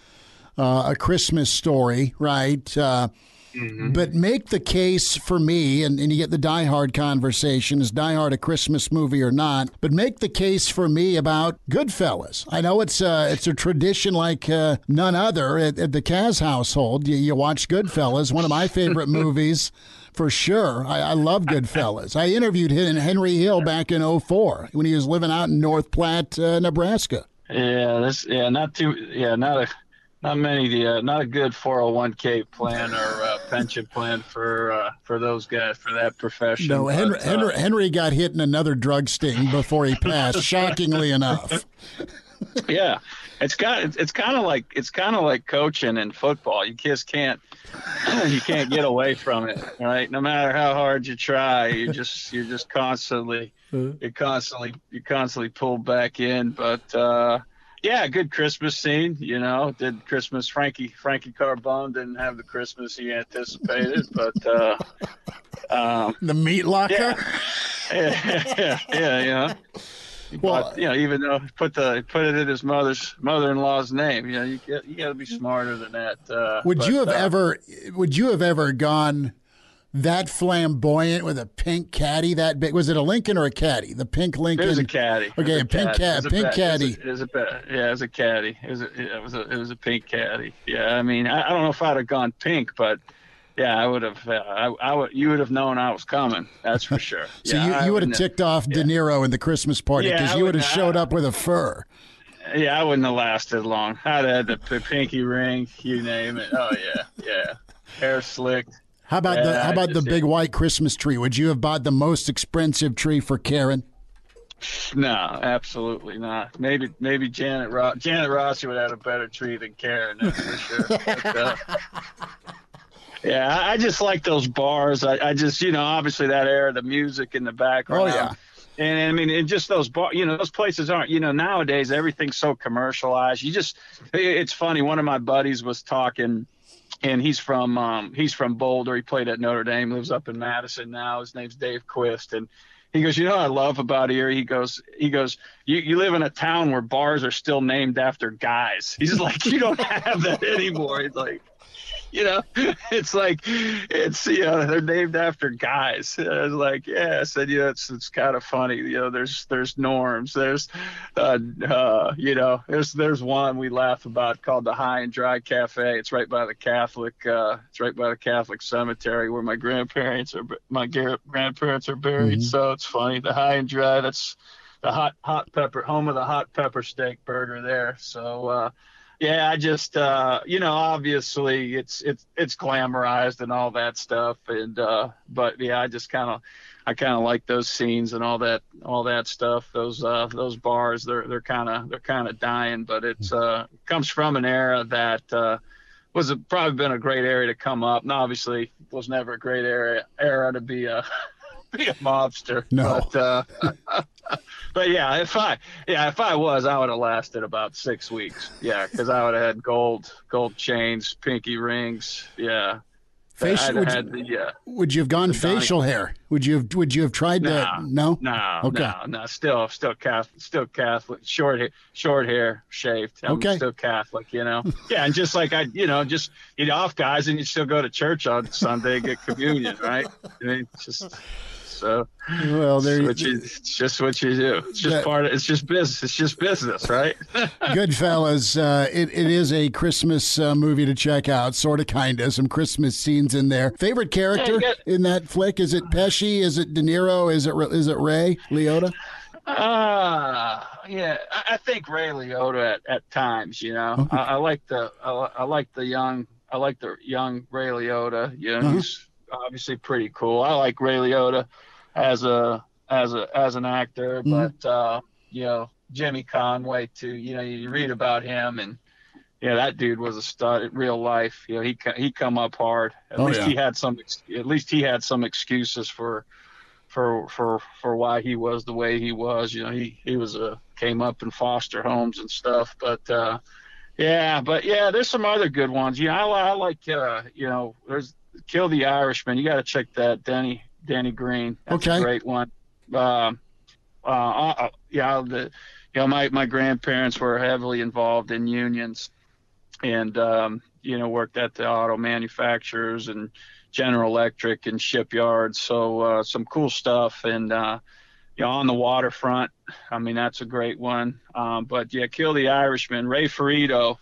uh, a Christmas story, right? Uh, mm-hmm. But make the case for me, and, and you get the Die Hard conversation is Die Hard a Christmas movie or not? But make the case for me about Goodfellas. I know it's uh, it's a tradition like uh, none other at, at the Kaz household. You, you watch Goodfellas, one of my favorite movies for sure. I, I love Goodfellas. I interviewed him, Henry Hill back in 04 when he was living out in North Platte, uh, Nebraska. Yeah, this yeah, not too yeah, not a not many uh, not a good 401k plan or uh, pension plan for uh, for those guys for that profession. No, Henry, but, uh, Henry, Henry got hit in another drug sting before he passed. shockingly enough. yeah, it's kind it's kind of like it's kind of like coaching in football. You just can't you can't get away from it, right? No matter how hard you try, you just you're just constantly you're constantly you constantly pulled back in. But uh, yeah, good Christmas scene. You know, did Christmas. Frankie Frankie Carbone didn't have the Christmas he anticipated, but uh, um, the meat locker. Yeah, yeah, yeah, yeah. You know. Well, but, you know, even though put the put it in his mother's mother-in-law's name, you know, you get, you got to be smarter than that. Uh, would but, you have uh, ever? Would you have ever gone that flamboyant with a pink caddy that big? Was it a Lincoln or a caddy? The pink Lincoln. It was a caddy. Okay, a pink cat, pink caddy. It was a, it was a yeah, it was a caddy. It was a, it was a it was a pink caddy. Yeah, I mean, I, I don't know if I'd have gone pink, but yeah, I would have. Uh, I, I would. You would have known I was coming. That's for sure. so yeah, you, you would have ticked off. De Niro in the Christmas party because yeah, you would have showed up with a fur. Yeah, I wouldn't have lasted long. I'd had the pinky ring, you name it. Oh yeah, yeah. Hair slicked, How about the How about the big white Christmas tree? Would you have bought the most expensive tree for Karen? No, absolutely not. Maybe maybe Janet Ross Janet Rossi would have had a better tree than Karen, that's for sure. But, uh, yeah, I, just like those bars. I, I just you know obviously that era, the music in the background. Oh, yeah. And I mean, and just those bar, you know, those places aren't, you know, nowadays everything's so commercialized. You just, it's funny. One of my buddies was talking, and he's from, um, he's from Boulder. He played at Notre Dame, lives up in Madison now. His name's Dave Quist, and he goes, you know, what I love about here. He goes, he goes, you, you live in a town where bars are still named after guys. He's like, you don't have that anymore. He's like, you know, it's like it's you know they're named after guys. I was like, yeah, I said, you know, it's it's kind of funny. You know, there's there's norms. There's, uh, uh, you know, there's there's one we laugh about called the High and Dry Cafe. It's right by the Catholic. Uh, it's right by the Catholic cemetery where my grandparents are. My grandparents are buried. So it's funny. The High and Dry. That's the hot hot pepper home of the hot pepper steak burger there. So. uh yeah, I just uh you know, obviously it's it's it's glamorized and all that stuff and uh but yeah, I just kind of I kind of like those scenes and all that all that stuff. Those uh those bars they're they're kind of they're kind of dying, but it's uh comes from an era that uh was a, probably been a great area to come up. And obviously was never a great area era to be a be a mobster. No. But, uh, but yeah, if I yeah if I was, I would have lasted about six weeks. Yeah, because I would have had gold gold chains, pinky rings. Yeah. Facial- would have you- the uh, Would you have gone The Donnie- facial hair? Would you have Would you have tried to? No. no, Okay. no, no. Still, still Catholic, still Catholic. Short hair, short hair, shaved. I'm Okay. still Catholic, you know. yeah, and just like I, you know, just eat off guys, and you still go to church on Sunday, get communion, right? I mean, just so. Well, there it's, you, it's just what you do. It's just That- part of. It's just business. It's just business, right? Goodfellas, uh, it, it is a Christmas uh, movie to check out, sort of, kind of. Some Christmas scenes in there. Favorite character Yeah, you in that flick? Is it Pesci? Is it De Niro? Is it is it Ray Liotta? Uh yeah, I, I think Ray Liotta at, at times, you know. Okay. I, I like the I, I like the young I like the young Ray Liotta. You know, Uh-huh. he's obviously pretty cool. I like Ray Liotta as a as a as an actor, Mhm. but uh, you know, Jimmy Conway too. You know, you read about him and yeah, that dude was a stud in real life. You know, he he come up hard. At Oh, least yeah. he had some. At least he had some excuses for for for for why he was the way he was. You know, he he was a came up in foster homes and stuff. But uh, yeah, but yeah, there's some other good ones. Yeah, I, I like uh, you know, there's Kill the Irishman. You got to check that, Danny Danny Greene. That's Okay. a great one. Um, uh, uh, yeah, the you know my my grandparents were heavily involved in unions, and um, you know worked at the auto manufacturers and General Electric and shipyards. So uh, some cool stuff, and uh, you know on the waterfront. I mean that's a great one. Um, but yeah, Kill the Irishman. Ray Ferritto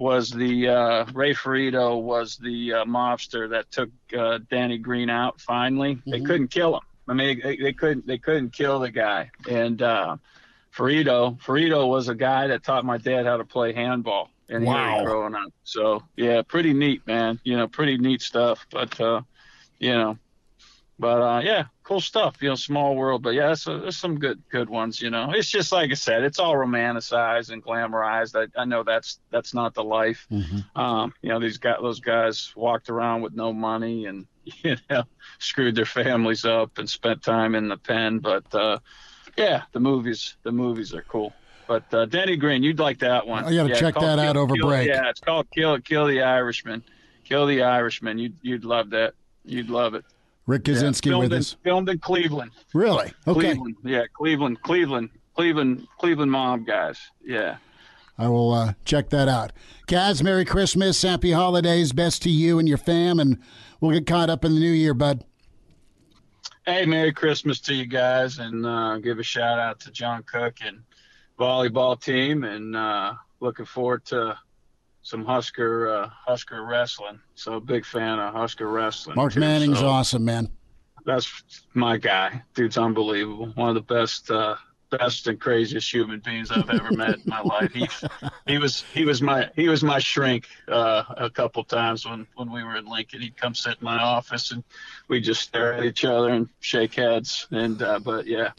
was the uh, Ray Ferritto was the uh, mobster that took uh, Danny Greene out. Finally, they Mhm. couldn't kill him. I mean, they, they couldn't they couldn't kill the guy. And uh, Ferritto Ferritto was a guy that taught my dad how to play handball. And Wow. growing up. So yeah, pretty neat, man. You know, pretty neat stuff. But uh, you know, but uh, yeah, cool stuff. You know, small world. But yeah, there's, there's some good good ones. You know, it's just like I said, it's all romanticized and glamorized. I, I know that's that's not the life. Um, you know, these guys, those guys walked around with no money and you know screwed their families up and spent time in the pen. But uh, yeah, the movies the movies are cool. But uh, Danny Greene, you'd like that one. I gotta Yeah, check that out over Kill- break. Yeah, it's called Kill Kill the Irishman. Kill the Irishman. You'd you'd love that. You'd love it. Rick Yeah, Kaczenski filmed with in, us. Filmed in Cleveland. Really? Okay. Cleveland. Yeah, Cleveland, Cleveland, Cleveland, Cleveland mob guys. Yeah. I will uh, check that out. Kaz, Merry Christmas, Happy Holidays, best to you and your fam, and we'll get caught up in the new year, bud. Hey, Merry Christmas to you guys, and uh, give a shout out to John Cook and volleyball team, and uh, looking forward to some Husker uh, Husker wrestling. So big fan of Husker wrestling. Mark too. Manning's So awesome, man. That's my guy. Dude's unbelievable. One of the best uh, best and craziest human beings I've ever met in my life. He he was he was my he was my shrink uh, a couple times when when we were in Lincoln. He'd come sit in my office and we'd just stare at each other and shake heads. And uh, but yeah,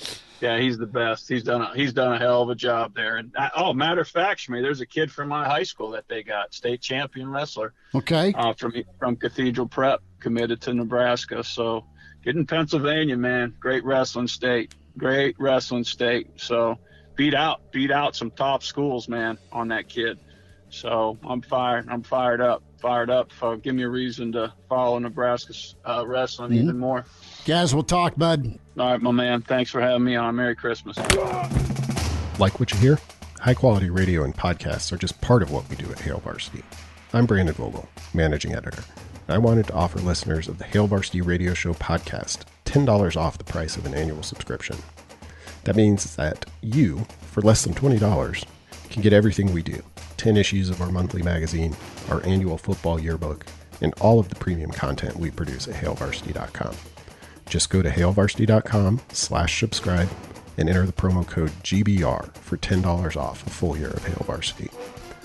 yeah, he's the best. He's done a, he's done a hell of a job there. And I, oh, matter of fact, Shmi, there's a kid from my high school that they got state champion wrestler. Okay. Uh, from from Cathedral Prep, committed to Nebraska. So get in Pennsylvania, man. Great wrestling state. Great wrestling state. So beat out beat out some top schools, man, on that kid. So I'm fired. I'm fired up. Fired up. Uh, give me a reason to follow Nebraska uh, wrestling Mhm. even more. Kaz, we'll talk, bud. All right, my man. Thanks for having me on. Merry Christmas. Like what you hear? High quality radio and podcasts are just part of what we do at Hail Varsity. I'm Brandon Vogel, managing editor, and I wanted to offer listeners of the Hail Varsity Radio Show podcast $10 off the price of an annual subscription. That means that you, for less than $20, can get everything we do 10 issues of our monthly magazine, our annual football yearbook, and all of the premium content we produce at hailvarsity.com. Just go to hailvarsity.com slash subscribe and enter the promo code GBR for $10 off a full year of Hail Varsity.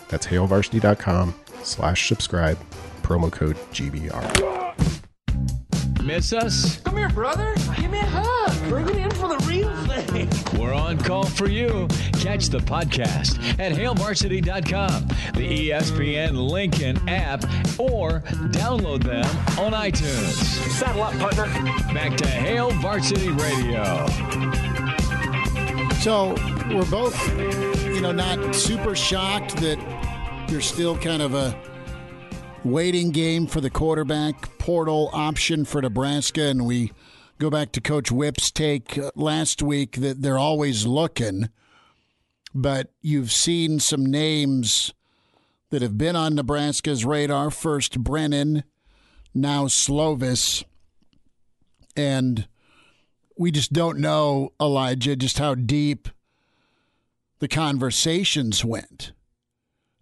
That's hailvarsity.com slash subscribe, promo code GBR. Miss us? Come here, brother. Give me a hug. Bring it in for the real thing. We're on call for you. Catch the podcast at hailvarsity.com, the ESPN Lincoln app, or download them on iTunes. Saddle up, partner. Back to Hail Varsity Radio. So we're both, you know, not super shocked that you're still kind of a waiting game for the quarterback portal option for Nebraska, and we go back to Coach Whip's take uh, last week that they're always looking, but you've seen some names that have been on Nebraska's radar. First, Brennan, now Slovis, and we just don't know, Elijah, just how deep the conversations went.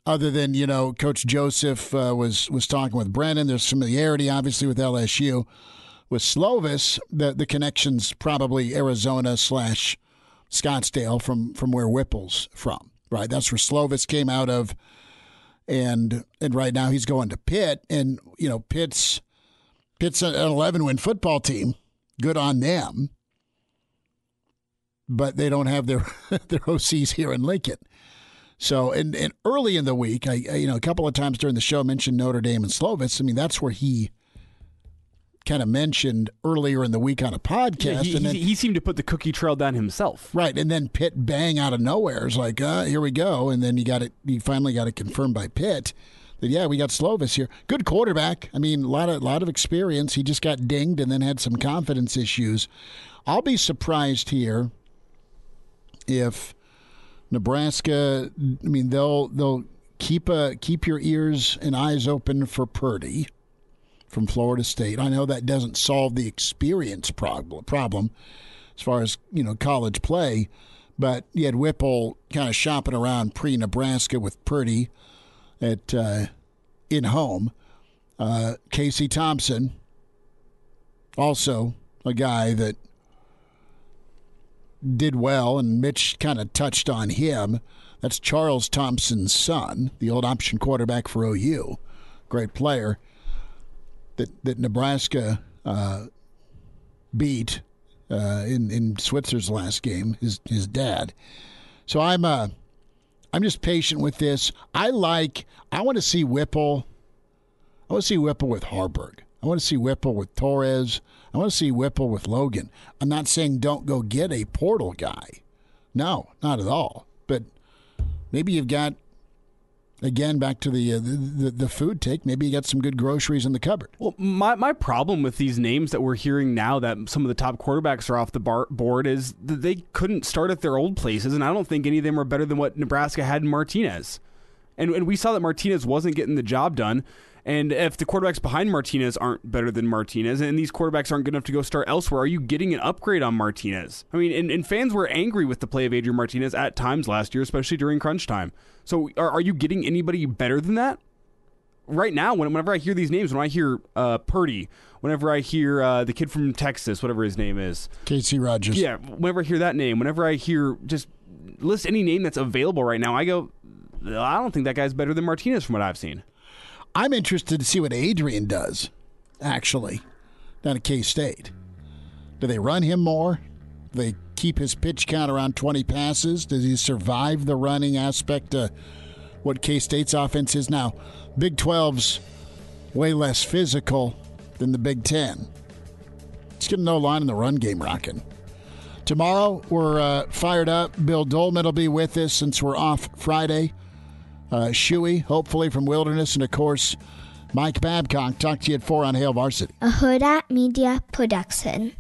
Other than you know, Coach Joseph uh, was was talking with Brennan. There's familiarity, obviously, with LSU. With Slovis, the the connections probably Arizona slash Scottsdale from from where Whipple's from. Right, that's where Slovis came out of, and and right now he's going to Pitt, and you know Pitt's Pitt's an 11 win football team. Good on them but they don't have their their OCs here in Lincoln. So, and, and early in the week, I, I you know a couple of times during the show mentioned Notre Dame and Slovis. I mean, that's where he kind of mentioned earlier in the week on a podcast. Yeah, he, and then, he, he seemed to put the cookie trail down himself. right, and then Pitt bang out of nowhere is like, uh, here we go, and then you got it. You finally got it confirmed by Pitt that yeah, we got Slovis here. Good quarterback. I mean, a lot of lot of experience. He just got dinged and then had some confidence issues. I'll be surprised here if Nebraska. I mean, they'll they'll keep a keep your ears and eyes open for Purdy from Florida State. I know that doesn't solve the experience problem problem as far as you know college play, but you had Whipple kind of shopping around pre Nebraska with Purdy at uh, in home. Uh, Casey Thompson, also a guy that did well, and Mitch kind of touched on him. That's Charles Thompson's son, the old option quarterback for OU, great player that that Nebraska uh, beat uh, in in Switzer's last game. His his dad. So I'm uh, I'm just patient with this. I like. I want to see Whipple. I want to see Whipple with Haarberg. I want to see Whipple with Torres. I want to see Whipple with Logan. I'm not saying don't go get a portal guy. No, not at all. But maybe you've got again back to the uh, the, the food take. Maybe you got some good groceries in the cupboard. Well, my, my problem with these names that we're hearing now that some of the top quarterbacks are off the bar- board is that they couldn't start at their old places, and I don't think any of them are better than what Nebraska had in Martinez. And, and we saw that Martinez wasn't getting the job done. And if the quarterbacks behind Martinez aren't better than Martinez, and these quarterbacks aren't good enough to go start elsewhere, are you getting an upgrade on Martinez? I mean, and, and fans were angry with the play of Adrian Martinez at times last year, especially during crunch time. So are, are you getting anybody better than that? right now, whenever I hear these names, when I hear uh, Purdy, whenever I hear uh, the kid from Texas, whatever his name is, Casey Rogers. yeah, whenever I hear that name, whenever I hear just list any name that's available right now, I go, I don't think that guy's better than Martinez from what I've seen. I'm interested to see what Adrian does, actually, down at K State. Do they run him more? Do they keep his pitch count around 20 passes? Does he survive the running aspect of what K State's offense is now? Big 12's way less physical than the Big Ten. Let's get no line in the run game rocking. Tomorrow, we're uh, fired up. Bill Doleman will be with us since we're off Friday. Uh, Shuey, hopefully from Wilderness, and of course, Mike Babcock. Talk to you at 4 on Hail Varsity. A Hudl Media Production.